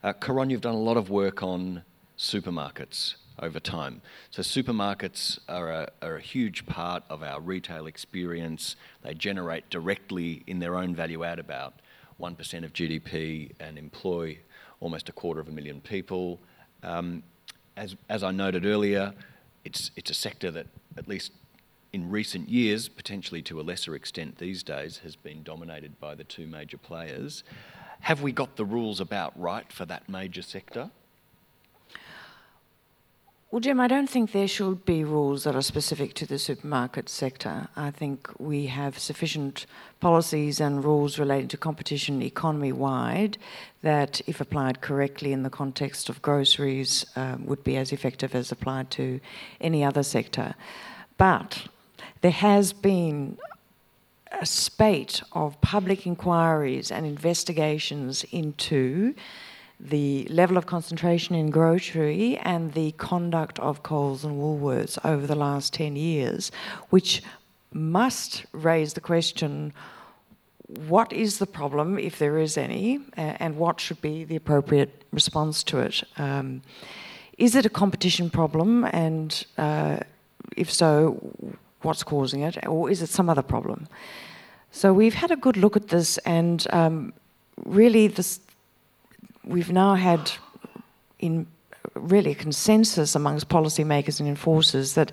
[SPEAKER 3] Uh, Caron, you've done a lot of work on supermarkets over time. So supermarkets are a, are a, huge part of our retail experience. They generate directly in their own value add about 1% of GDP and employ almost a quarter of a million people. Um, as, as I noted earlier, it's, it's a sector that, at least in recent years, potentially to a lesser extent these days, has been dominated by the two major players. Have we got the rules about right for that major sector?
[SPEAKER 4] Well, Jim, I don't think there should be rules that are specific to the supermarket sector. I think we have sufficient policies and rules relating to competition economy wide that, if applied correctly in the context of groceries, um, would be as effective as applied to any other sector. But there has been a spate of public inquiries and investigations into the level of concentration in grocery and the conduct of Coles and Woolworths over the last 10 years, which must raise the question what is the problem, if there is any, and what should be the appropriate response to it? Um, is it a competition problem, and uh, if so, what's causing it, or is it some other problem? So we've had a good look at this, and um, really, this we've now had in really consensus amongst policymakers and enforcers that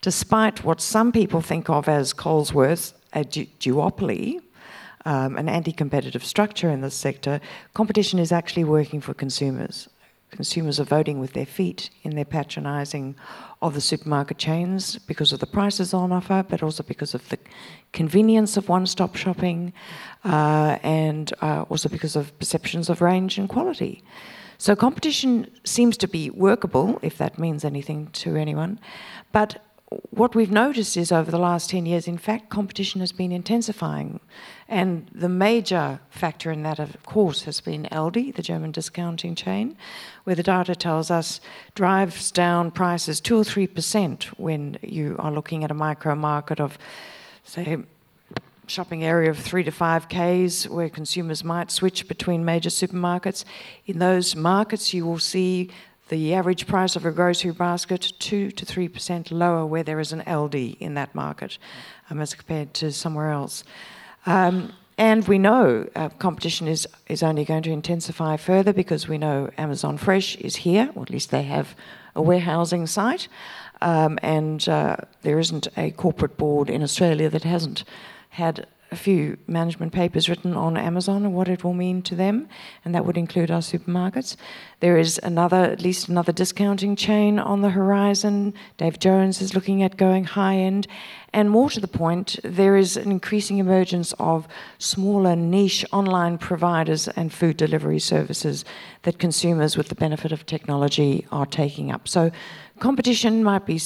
[SPEAKER 4] despite what some people think of as Colesworth, a du- duopoly, um, an anti competitive structure in this sector, competition is actually working for consumers. Consumers are voting with their feet in their patronising of the supermarket chains because of the prices on offer, but also because of the convenience of one stop shopping uh, and uh, also because of perceptions of range and quality. So competition seems to be workable, if that means anything to anyone. But what we've noticed is over the last 10 years, in fact, competition has been intensifying. And the major factor in that, of course, has been Aldi, the German discounting chain, where the data tells us drives down prices 2 or 3% when you are looking at a micro market of, say, shopping area of three to five Ks where consumers might switch between major supermarkets. In those markets, you will see the average price of a grocery basket 2 to 3% lower where there is an Aldi in that market um, as compared to somewhere else. Um, and we know uh, competition is, is only going to intensify further because we know Amazon Fresh is here, or at least they have a warehousing site. Um, and uh, there isn't a corporate board in Australia that hasn't had a few management papers written on Amazon and what it will mean to them, and that would include our supermarkets. There is another, at least another discounting chain on the horizon. David Jones is looking at going high end. And more to the point, there is an increasing emergence of smaller niche online providers and food delivery services that consumers, with the benefit of technology, are taking up. So competition might be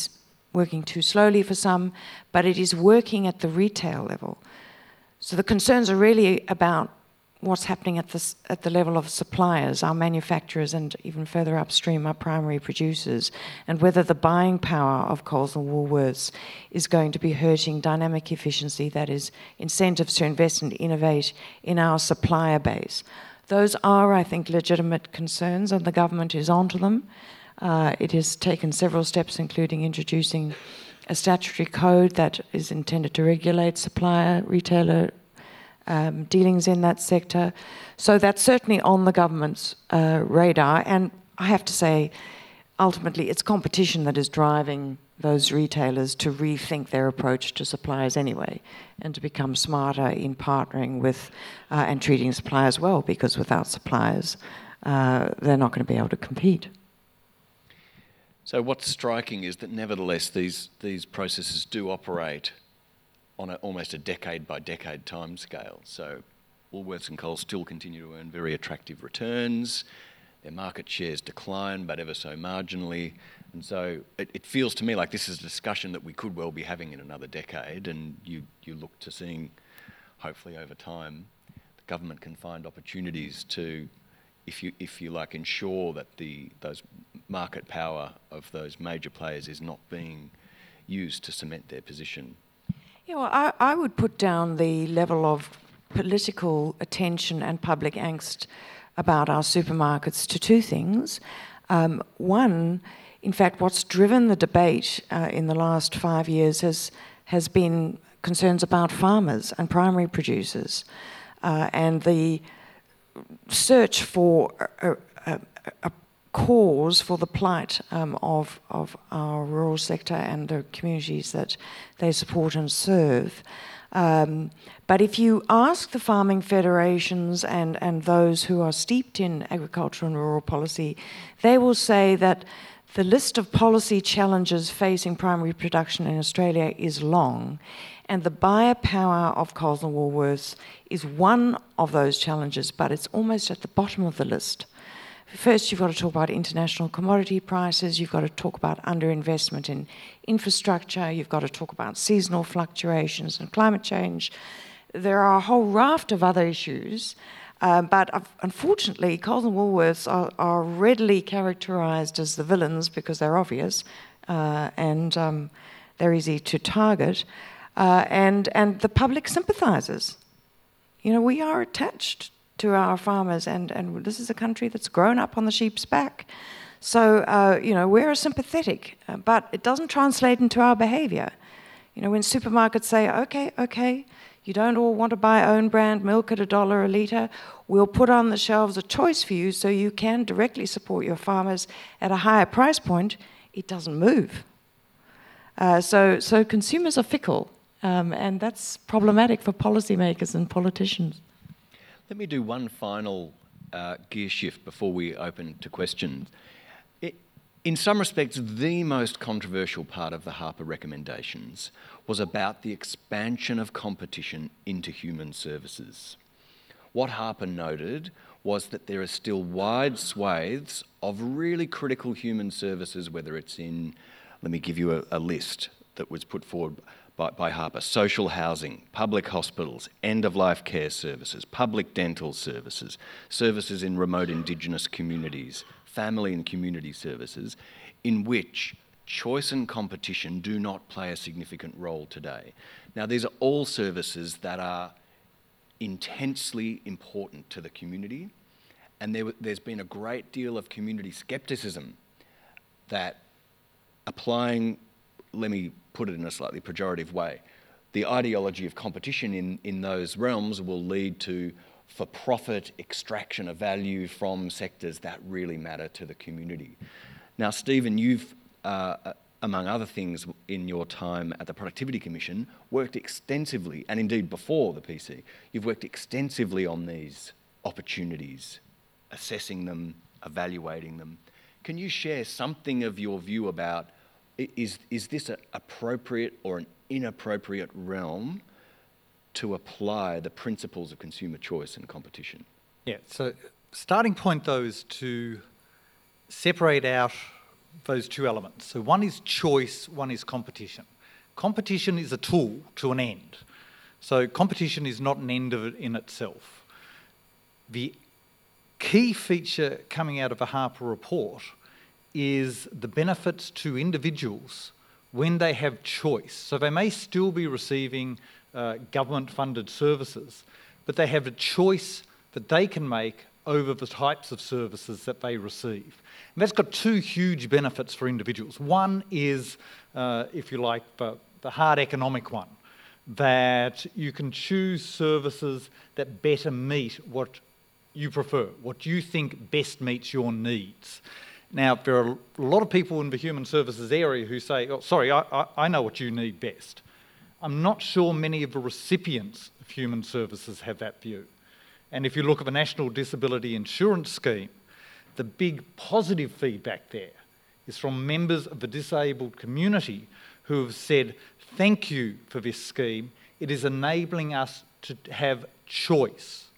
[SPEAKER 4] working too slowly for some, but it is working at the retail level. So the concerns are really about what's happening at, this, at the level of suppliers, our manufacturers, and even further upstream, our primary producers, and whether the buying power of Coles and Woolworths is going to be hurting dynamic efficiency, that is, incentives to invest and innovate in our supplier base. Those are, I think, legitimate concerns, and the government is onto them. Uh, it has taken several steps, including introducing a statutory code that is intended to regulate supplier, retailer um, dealings in that sector. So that's certainly on the government's uh, radar. And I have to say, ultimately, it's competition that is driving those retailers to rethink their approach to suppliers anyway and to become smarter in partnering with uh, and treating suppliers well because without suppliers, uh, they're not going to be able to compete.
[SPEAKER 3] So what's striking is that nevertheless these, these processes do operate on a, almost a decade by decade time scale. So Woolworths and Coles still continue to earn very attractive returns. Their market shares decline, but ever so marginally. And so it, it, feels to me like this is a discussion that we could well be having in another decade. And you, you look to seeing, hopefully over time, the government can find opportunities to if you, if you like, ensure that the, those market power of those major players is not being used to cement their position?
[SPEAKER 4] Yeah, well, I, I would put down the level of political attention and public angst about our supermarkets to two things. Um, one, in fact, what's driven the debate uh, in the last five years has, has been concerns about farmers and primary producers uh, and the search for a, a, a, cause for the plight um, of, of our rural sector and the communities that they support and serve. Um, but if you ask the farming federations and, and those who are steeped in agriculture and rural policy, they will say that the list of policy challenges facing primary production in Australia is long, and the buyer power of Coles and Woolworths is one of those challenges, but it's almost at the bottom of the list. First, you've got to talk about international commodity prices, you've got to talk about underinvestment in infrastructure, you've got to talk about seasonal fluctuations and climate change. There are a whole raft of other issues, Uh, but unfortunately, Coles and Woolworths are, are, readily characterised as the villains because they're obvious uh, and um, they're easy to target. Uh, and, and the public sympathises. You know, we are attached to our farmers, and, and this is a country that's grown up on the sheep's back. So, uh, you know, we're sympathetic, uh, but it doesn't translate into our behavior. You know, when supermarkets say, okay, okay, you don't all want to buy own brand milk at a dollar a litre, we'll put on the shelves a choice for you so you can directly support your farmers at a higher price point, it doesn't move. Uh, so, so consumers are fickle, um, and that's problematic for policymakers and politicians.
[SPEAKER 3] Let me do one final uh, gear shift before we open to questions. It, in some respects, the most controversial part of the Harper recommendations was about the expansion of competition into human services. What Harper noted was that there are still wide swathes of really critical human services, whether it's in, let me give you a, a list that was put forward by, by Harper social housing, public hospitals, end of life care services, public dental services, services in remote Indigenous communities, family and community services, in which choice and competition do not play a significant role today. Now, these are all services that are intensely important to the community, and there, has been a great deal of community scepticism that applying, let me put it in a slightly pejorative way, the ideology of competition in, in those realms will lead to for profit extraction of value from sectors that really matter to the community. Now, Stephen, you've, uh, uh among other things, in your time at the Productivity Commission, worked extensively, and indeed before the PC, you've worked extensively on these opportunities, assessing them, evaluating them. Can you share something of your view about is, is this an appropriate or an inappropriate realm to apply the principles of consumer choice and competition?
[SPEAKER 5] Yeah, so starting point though is to separate out those two elements. So one is choice, one is competition. Competition is a tool to an end. So competition is not an end of it in itself. The key feature coming out of a Harper report is the benefits to individuals when they have choice. So they may still be receiving uh, government funded services, but they have a choice that they can make over the types of services that they receive. And that's got two huge benefits for individuals. One is, uh, if you like, the, the hard economic one, that you can choose services that better meet what you prefer, what you think best meets your needs. Now, there are a lot of people in the human services area who say, oh, sorry, I, I, I know what you need best. I'm not sure many of the recipients of human services have that view. And if you look at the National Disability Insurance Scheme, the big positive feedback there is from members of the disabled community who have said, Thank you for this scheme. It is enabling us to have choice.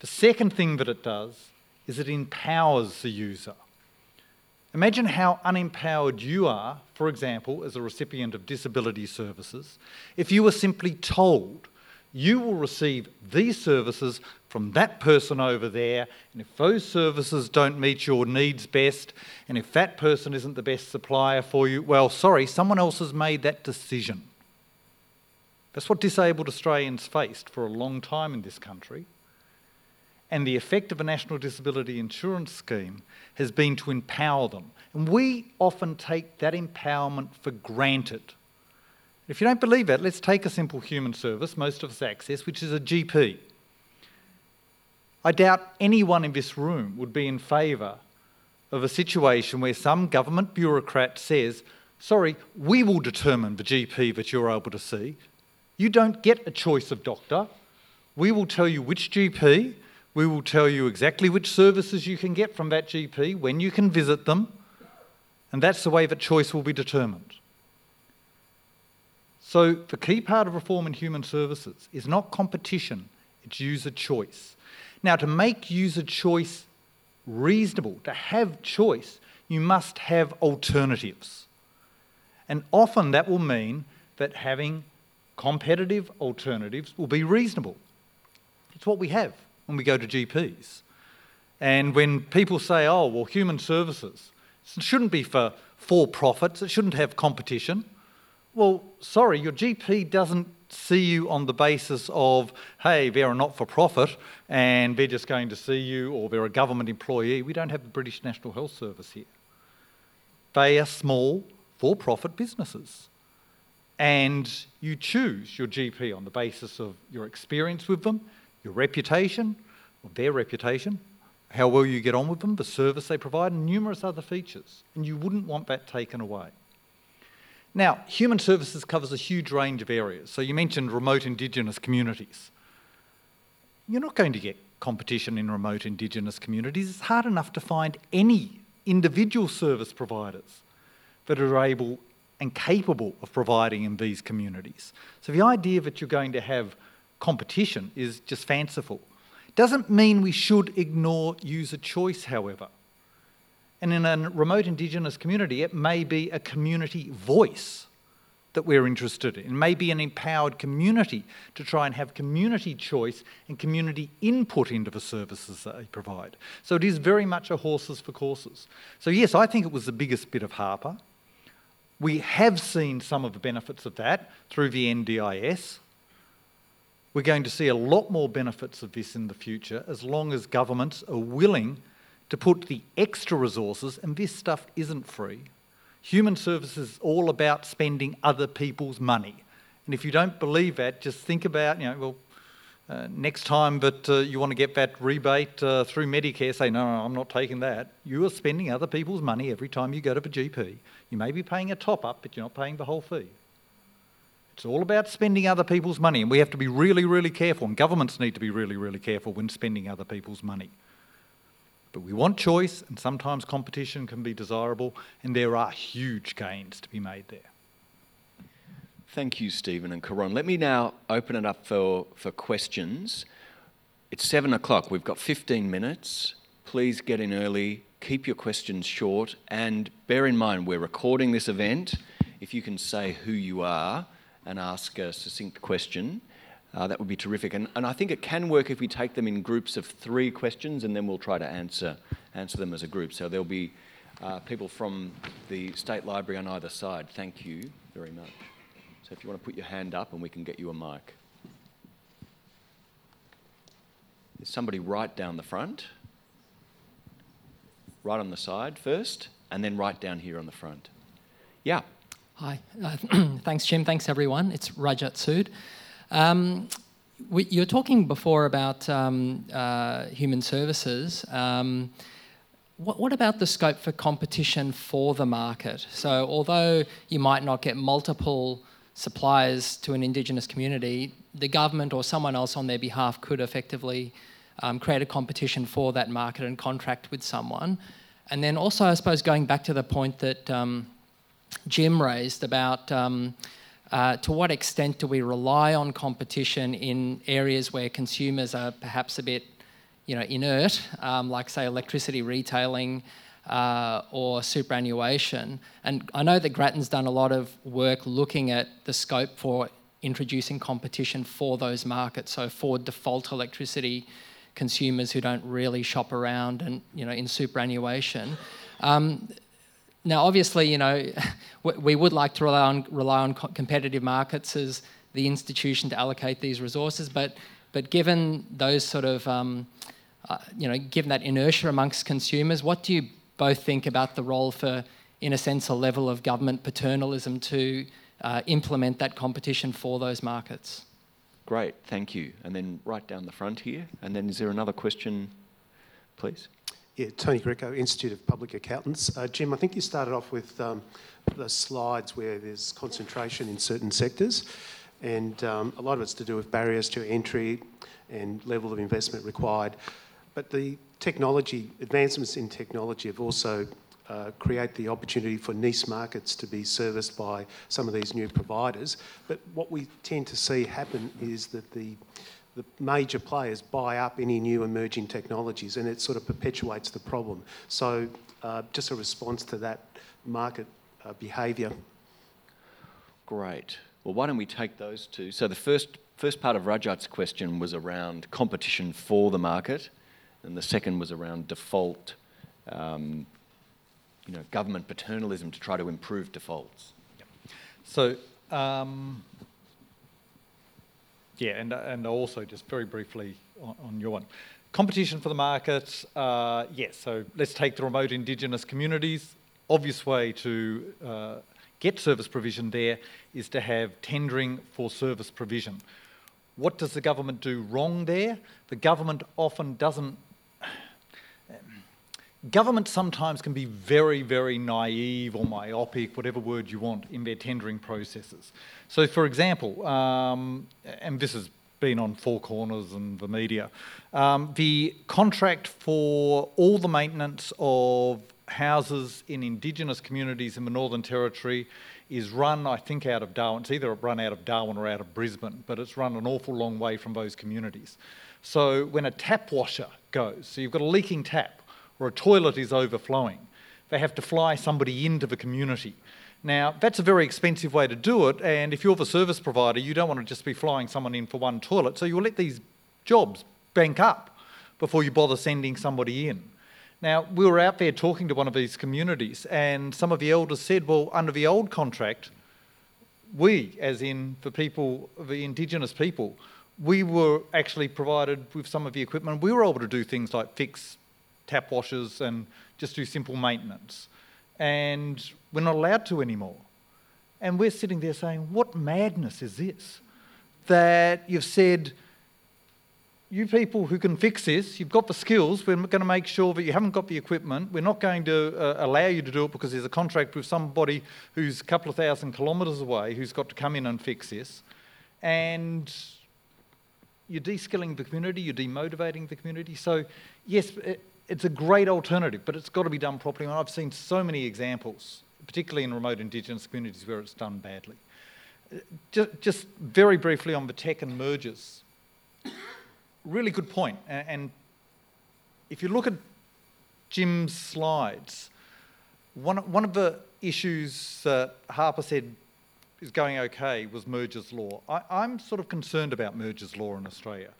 [SPEAKER 5] The second thing that it does is it empowers the user. Imagine how unempowered you are, for example, as a recipient of disability services, if you were simply told you will receive these services from that person over there, and if those services don't meet your needs best, and if that person isn't the best supplier for you, well, sorry, someone else has made that decision. That's what disabled Australians faced for a long time in this country. And the effect of a National Disability Insurance Scheme has been to empower them. And we often take that empowerment for granted. If you don't believe that, let's take a simple human service most of us access, which is a GP. I doubt anyone in this room would be in favour of a situation where some government bureaucrat says, Sorry, we will determine the GP that you're able to see. You don't get a choice of doctor. We will tell you which GP, we will tell you exactly which services you can get from that GP, when you can visit them, and that's the way that choice will be determined. So, the key part of reform in human services is not competition, it's user choice. Now, to make user choice reasonable, to have choice, you must have alternatives. And often that will mean that having competitive alternatives will be reasonable. It's what we have when we go to GPs. And when people say, oh, well, human services, shouldn't be for for profits, it shouldn't have competition. Well, sorry, your GP doesn't see you on the basis of, hey, they're a not for profit and they're just going to see you, or they're a government employee. We don't have the British National Health Service here. They are small, for profit businesses. And you choose your GP on the basis of your experience with them, your reputation, their reputation, how well you get on with them, the service they provide, and numerous other features. And you wouldn't want that taken away. Now, human services covers a huge range of areas. So you mentioned remote Indigenous communities. You're not going to get competition in remote Indigenous communities. It's hard enough to find any individual service providers that are able and capable of providing in these communities. So the idea that you're going to have competition is just fanciful. Doesn't mean we should ignore user choice, however. And in a remote Indigenous community, it may be a community voice that we're interested in. It may be an empowered community to try and have community choice and community input into the services that they provide. So it is very much a horses for courses. So, yes, I think it was the biggest bit of Harper. We have seen some of the benefits of that through the NDIS. We're going to see a lot more benefits of this in the future as long as governments are willing to put the extra resources, and this stuff isn't free. Human services is all about spending other people's money. And if you don't believe that, just think about, you know, well, uh, next time that uh, you want to get that rebate uh, through Medicare, say, no, no, I'm not taking that. You are spending other people's money every time you go to the GP. You may be paying a top up, but you're not paying the whole fee. It's all about spending other people's money, and we have to be really, really careful, and governments need to be really, really careful when spending other people's money. But we want choice, and sometimes competition can be desirable, and there are huge gains to be made there.
[SPEAKER 3] Thank you, Stephen and Caron. Let me now open it up for, for questions. It's seven o'clock. We've got 15 minutes. Please get in early, keep your questions short, and bear in mind we're recording this event. If you can say who you are and ask a succinct question, uh, that would be terrific. And, and I think it can work if we take them in groups of three questions and then we'll try to answer, answer them as a group. So there'll be uh, people from the State Library on either side. Thank you very much. So if you want to put your hand up and we can get you a mic. There's somebody right down the front, right on the side first, and then right down here on the front. Yeah.
[SPEAKER 6] Hi. Uh, thanks, Jim. Thanks, everyone. It's Rajat Sood. Um, we, you were talking before about um, uh, human services. Um, what, what, about the scope for competition for the market? So, although you might not get multiple suppliers to an Indigenous community, the government or someone else on their behalf could effectively um, create a competition for that market and contract with someone. And then also, I suppose, going back to the point that um, Jim raised about um, uh, to what extent do we rely on competition in areas where consumers are perhaps a bit, you know, inert, um, like say electricity retailing uh, or superannuation? And I know that Grattan's done a lot of work looking at the scope for introducing competition for those markets. So for default electricity consumers who don't really shop around and you know in superannuation. Um, now, obviously, you know, we would like to rely on, rely on competitive markets as the institution to allocate these resources, but, but given those sort of, um, uh, you know, given that inertia amongst consumers, what do you both think about the role for, in a sense, a level of government paternalism to uh, implement that competition for those markets?
[SPEAKER 3] Great, thank you. And then right down the front here, and then is there another question, please?
[SPEAKER 7] Yeah, Tony Greco, Institute of Public Accountants. Uh, Jim, I think you started off with um, the slides where there's concentration in certain sectors, and um, a lot of it's to do with barriers to entry and level of investment required. But the technology, advancements in technology have also uh, the opportunity for niche markets to be serviced by some of these new providers. But what we tend to see happen is that the the major players buy up any new emerging technologies and it sort of perpetuates the problem. So, uh, just a response to that market uh, behaviour.
[SPEAKER 3] Great. Well, why don't we take those two? So, the first first part of Rajat's question was around competition for the market, and the second was around default, um, you know, government paternalism to try to improve defaults.
[SPEAKER 5] So, um, yeah, and, and also just very briefly on, on your one. Competition for the market, uh, yes, so let's take the remote Indigenous communities. Obvious way to uh, get service provision there is to have tendering for service provision. What does the government do wrong there? The government often doesn't. Government sometimes can be very, very naive or myopic, whatever word you want, in their tendering processes. So, for example, um, and this has been on Four Corners and the media, um, the contract for all the maintenance of houses in Indigenous communities in the Northern Territory is run, I think, out of Darwin. It's either run out of Darwin or out of Brisbane, but it's run an awful long way from those communities. So when a tap washer goes, so you've got a leaking tap or a toilet is overflowing, they have to fly somebody into the community. Now, that's a very expensive way to do it, and if you're the service provider, you don't want to just be flying someone in for one toilet, so you'll let these jobs bank up before you bother sending somebody in. Now, we were out there talking to one of these communities, and some of the elders said, Well, under the old contract, we, as in the people, the Indigenous people, we were actually provided with some of the equipment. We were able to do things like fix tap washers and just do simple maintenance. And we're not allowed to anymore. And we're sitting there saying, What madness is this? That you've said, you people who can fix this, you've got the skills, we're going to make sure that you haven't got the equipment. We're not going to uh, allow you to do it because there's a contract with somebody who's a couple of thousand kilometres away who's got to come in and fix this. And you're de-skilling the community, you're demotivating the community. So, yes, it's a great alternative, but it's got to be done properly. And I've seen so many examples, particularly in remote Indigenous communities, where it's done badly. Just, just very briefly on the tech and mergers really good point. And if you look at Jim's slides, one, one of the issues that Harper said is going okay was mergers law. I, am sort of concerned about mergers law in Australia.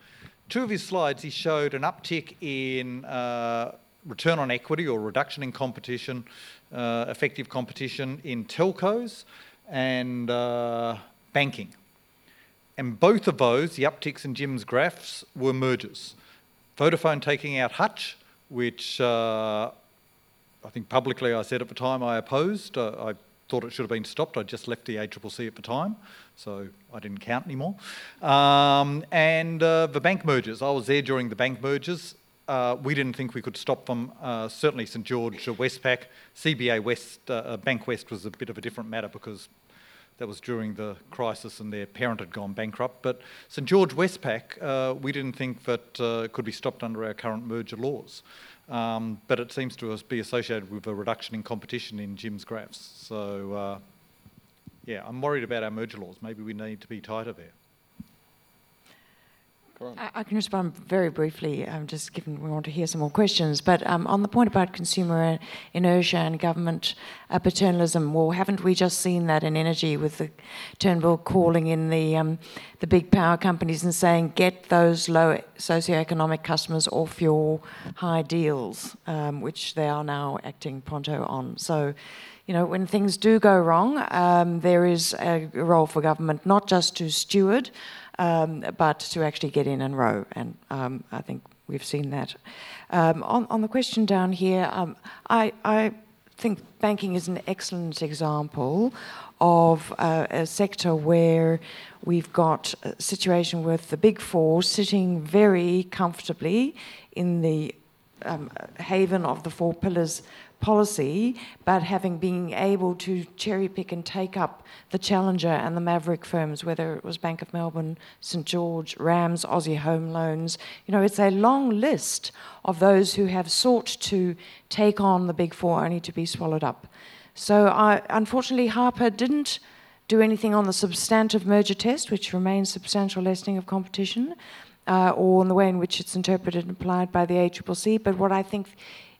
[SPEAKER 5] Two of his slides, he showed an uptick in uh, return on equity or reduction in competition, uh, effective competition in telcos and uh, banking. And both of those, the upticks in Jim's graphs, were mergers. Vodafone taking out Hutch, which uh, I think publicly I said at the time I opposed. Uh, I thought it should have been stopped. I just left the ACCC at the time, so I didn't count anymore. Um, and uh, the bank mergers, I was there during the bank mergers. Uh, we didn't think we could stop them. Uh, certainly, St George, Westpac, CBA West, uh, Bank West was a bit of a different matter because that was during the crisis and their parent had gone bankrupt. But St George Westpac, uh, we didn't think that uh, could be stopped under our current merger laws. Um, but it seems to be associated with a reduction in competition in Jim's graphs. So, uh, yeah, I'm worried about our merger laws. Maybe we need to be tighter there.
[SPEAKER 4] I, I, can respond very briefly, um, just given we want to hear some more questions. But um, on the point about consumer inertia and government uh, paternalism, well, haven't we just seen that in energy with the Turnbull calling in the um, the big power companies and saying, get those low socioeconomic customers off your high deals, um, which they are now acting pronto on. So you know, when things do go wrong, um, there is a role for government not just to steward, um, but to actually get in and row. And um, I think we've seen that. Um, on, on, the question down here, um, I, I, think banking is an excellent example of uh, a sector where we've got a situation with the big four sitting very comfortably in the um, haven of the four pillars policy, but having been able to cherry pick and take up the challenger and the maverick firms, whether it was Bank of Melbourne, St George, RAMS, Aussie Home Loans. You know, it's a long list of those who have sought to take on the big four only to be swallowed up. So, I, unfortunately, Harper didn't do anything on the substantive merger test, which remains substantial lessening of competition. Uh, or in the way in which it's interpreted and applied by the ACCC. But what I think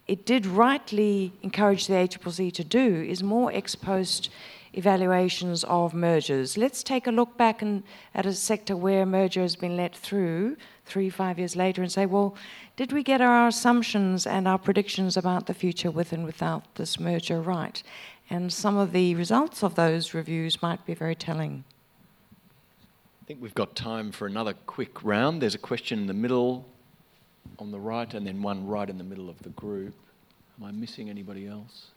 [SPEAKER 4] it did rightly encourage the ACCC to do is more ex post evaluations of mergers. Let's take a look back and, at a sector where a merger has been let through three, five years later and say, well, did we get our assumptions and our predictions about the future with and without this merger right? And some of the results of those reviews might be very telling.
[SPEAKER 3] I think we've got time for another quick round. There's a question in the middle on the right, and then one right in the middle of the group. Am I missing anybody else?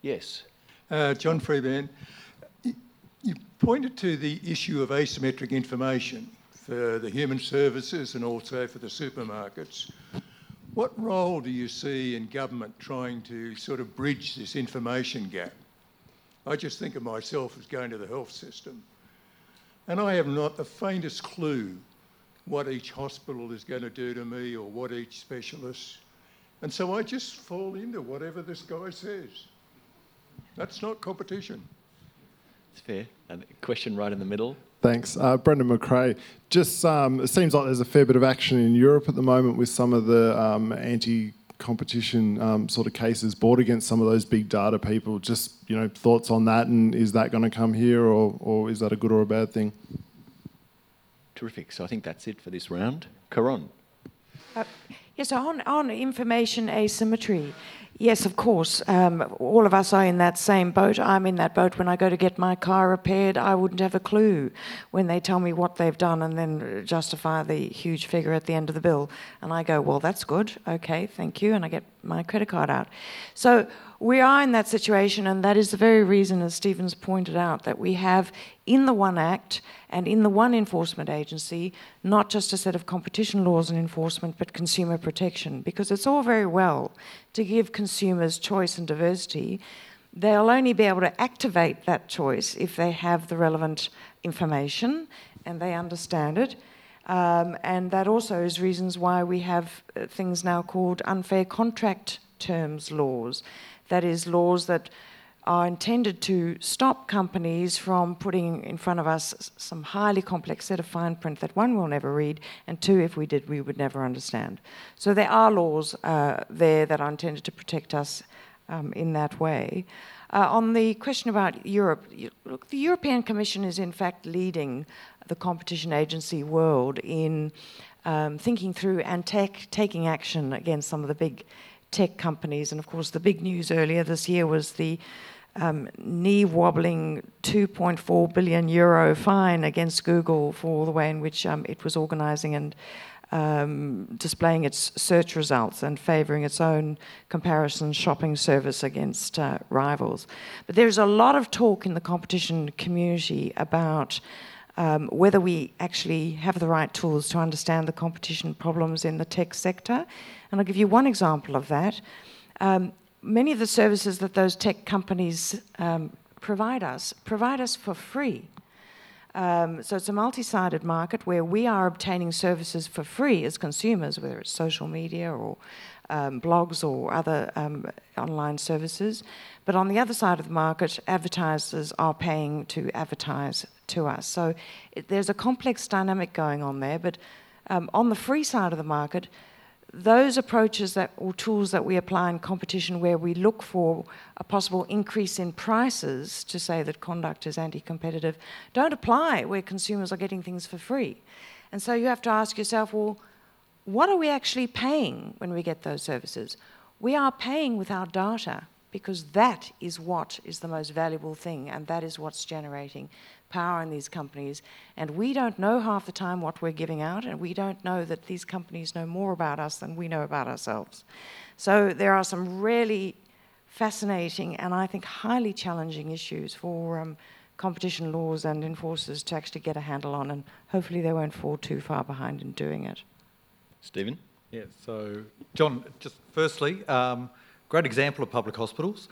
[SPEAKER 3] Yes.
[SPEAKER 8] Uh, John Freeman, you pointed to the issue of asymmetric information for the human services and also for the supermarkets. What role do you see in government trying to sort of bridge this information gap? I just think of myself as going to the health system, and I have not the faintest clue what each hospital is going to do to me or what each specialist. And so I just fall into whatever this guy says. That's not competition.
[SPEAKER 3] It's fair. And question right in the middle.
[SPEAKER 9] Thanks. Uh, Brendan McRae. Just um, it seems like there's a fair bit of action in Europe at the moment with some of the um, anti competition um, sort of cases brought against some of those big data people. Just you know thoughts on that, and is that going to come here, or or is that a good or a bad thing?
[SPEAKER 3] Terrific. So I think that's it for this round. Caron.
[SPEAKER 4] Uh, yes, on, on information asymmetry, Yes, of course. Um, all of us are in that same boat. I'm in that boat when I go to get my car repaired. I wouldn't have a clue when they tell me what they've done and then justify the huge figure at the end of the bill. And I go, well, that's good. Okay, thank you. And I get my credit card out. So we are in that situation, and that is the very reason, as Stephen's pointed out, that we have in the One Act and in the One Enforcement Agency not just a set of competition laws and enforcement, but consumer protection. Because it's all very well to give consumers choice and diversity. They'll only be able to activate that choice if they have the relevant information and they understand it. Um, and that also is reasons why we have uh, things now called unfair contract terms laws that is, laws that are intended to stop companies from putting in front of us some highly complex set of fine print that one will never read, and two, if we did, we would never understand. So there are laws uh, there that are intended to protect us um, in that way. Uh, on the question about Europe, look, the European Commission is in fact leading the competition agency world in um, thinking through and taking action against some of the big tech companies. And of course, the big news earlier this year was the um, knee wobbling 2.4 billion euro fine against Google for the way in which um, it was organizing and um, displaying its search results and favoring its own comparison shopping service against uh, rivals. But there's a lot of talk in the competition community about. Um, whether we actually have the right tools to understand the competition problems in the tech sector and I'll give you one example of that. Um, many of the services that those tech companies um, provide us provide us for free. Um, so it's a multi sided market where we are obtaining services for free as consumers, whether it's social media or um, blogs or other um, online services. But on the other side of the market, advertisers are paying to advertise to us. So it, there's a complex dynamic going on there. But um, on the free side of the market, those approaches that, or tools that we apply in competition where we look for a possible increase in prices to say that conduct is anti competitive don't apply where consumers are getting things for free. And so you have to ask yourself well, what are we actually paying when we get those services? We are paying with our data because that is what is the most valuable thing and that is what's generating power in these companies, and we don't know half the time what we're giving out, and we don't know that these companies know more about us than we know about ourselves. So there are some really fascinating and I think highly challenging issues for um, competition laws and enforcers to actually get a handle on, and hopefully they won't fall too far behind in doing it.
[SPEAKER 3] Stephen?
[SPEAKER 5] Yeah, so, John, just firstly, um, great example of public hospitals.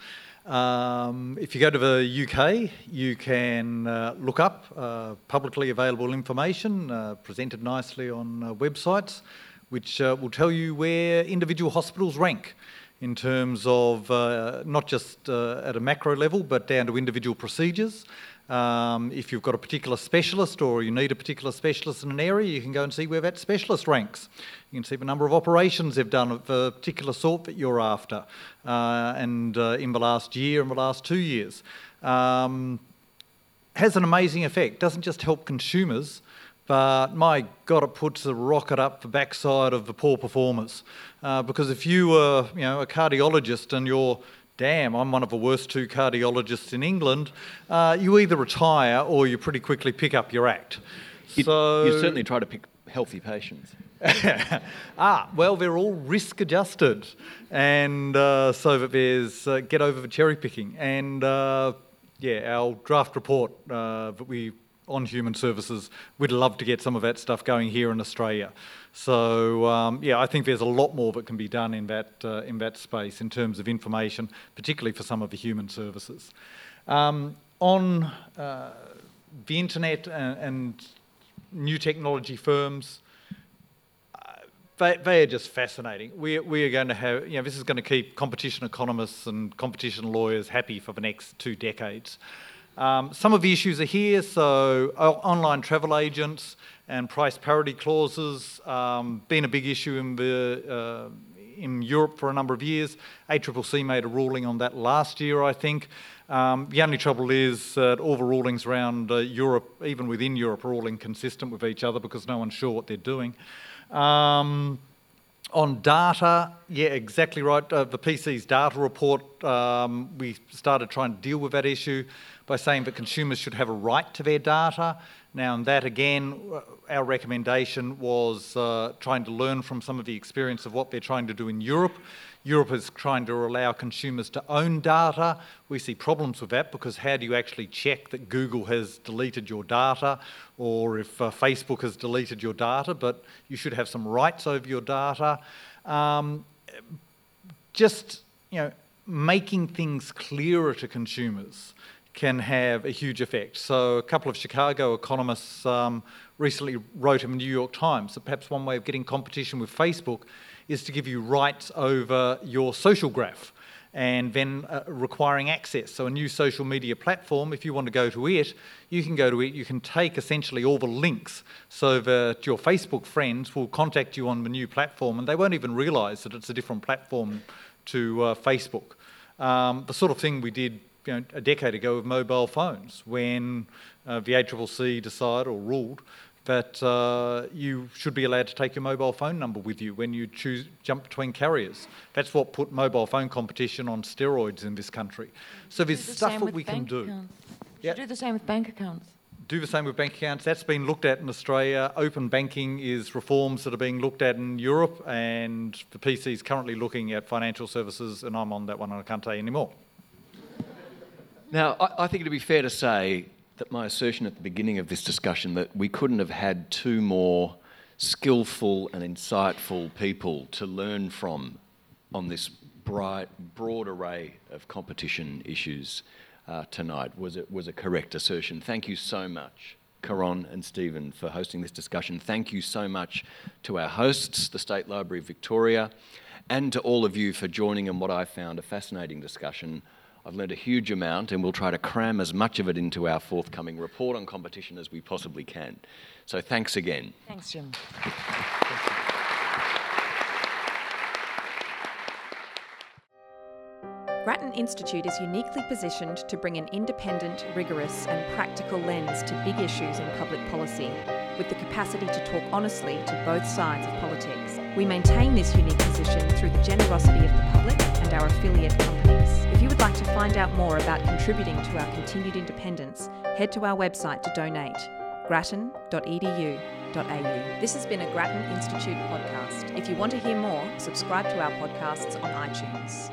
[SPEAKER 5] Um, if you go to the UK, you can uh, look up uh, publicly available information uh, presented nicely on uh, websites, which uh, will tell you where individual hospitals rank in terms of uh, not just at a macro level, but down to individual procedures. Um, if you've got a particular specialist or you need a particular specialist in an area, you can go and see where that specialist ranks. You can see the number of operations they've done of a particular sort that you're after, uh, and uh, in the last year and the last two years. Um, has an amazing effect. Doesn't just help consumers, but my God, it puts a rocket up the backside of the poor performers. Uh, because if you were, you know, a cardiologist and you're damn, I'm one of the worst two cardiologists in England, uh, you either retire or you pretty quickly pick up your act.
[SPEAKER 3] You, so you certainly try to pick healthy patients.
[SPEAKER 5] ah, well, they're all risk adjusted, and uh, so that there's uh, get over the cherry picking. And uh, yeah, our draft report uh, that we on human services, we'd love to get some of that stuff going here in Australia. So um, yeah, I think there's a lot more that can be done in that uh, in that space in terms of information, particularly for some of the human services. Um, on uh, the internet and, and, new technology firms, uh, they, they, are just fascinating. We, we are going to have, you know, this is going to keep competition economists and competition lawyers happy for the next two decades. Um, some of the issues are here, so uh, online travel agents, and price parity clauses, um, been a big issue in, the, uh, in Europe for a number of years. ACCC made a ruling on that last year, I think. Um, the only trouble is that all the rulings around uh, Europe, even within Europe, are all inconsistent with each other because no one's sure what they're doing. Um, on data, yeah, exactly right. Uh, the PC's data report, um, we started trying to deal with that issue by saying that consumers should have a right to their data. Now, and that again, uh, our recommendation was uh, trying to learn from some of the experience of what they're trying to do in Europe. Europe is trying to allow consumers to own data. We see problems with that because how do you actually check that Google has deleted your data or if uh, Facebook has deleted your data? But you should have some rights over your data. Um, just, you know, making things clearer to consumers can have a huge effect. So, a couple of Chicago economists um, recently wrote in the New York Times that perhaps one way of getting competition with Facebook is to give you rights over your social graph and then uh, requiring access. So, a new social media platform, if you want to go to it, you can go to it, you can take essentially all the links so that your Facebook friends will contact you on the new platform and they won't even realise that it's a different platform to uh, Facebook. Um, the sort of thing we did you know, a decade ago with mobile phones when uh, the ACCC decided or ruled that uh, you should be allowed to take your mobile phone number with you when you choose jump between carriers. That's what put mobile phone competition on steroids in this country. So there's the stuff that we can do.
[SPEAKER 4] Yeah. Do the same with bank accounts.
[SPEAKER 5] Do the same with bank accounts. That's been looked at in Australia. Open banking is reforms that are being looked at in Europe, and the PC is currently looking at financial services, and I'm on that one and I can't tell you anymore.
[SPEAKER 3] Now, I, I think it'd be fair to say that my assertion at the beginning of this discussion that we couldn't have had two more skillful and insightful people to learn from on this bright, broad array of competition issues uh, tonight was a, was a correct assertion. Thank you so much, Caron and Stephen, for hosting this discussion. Thank you so much to our hosts, the State Library of Victoria, and to all of you for joining in what I found a fascinating discussion I've learned a huge amount, and we'll try to cram as much of it into our forthcoming report on competition as we possibly can. So thanks again.
[SPEAKER 4] Thanks, Jim.
[SPEAKER 1] Grattan Institute is uniquely positioned to bring an independent, rigorous, and practical lens to big issues in public policy, with the capacity to talk honestly to both sides of politics. We maintain this unique position through the generosity of the public and our affiliate companies. If you would like to find out more about contributing to our continued independence, head to our website to donate grattan.edu.au. This has been a Grattan Institute podcast. If you want to hear more, subscribe to our podcasts on iTunes.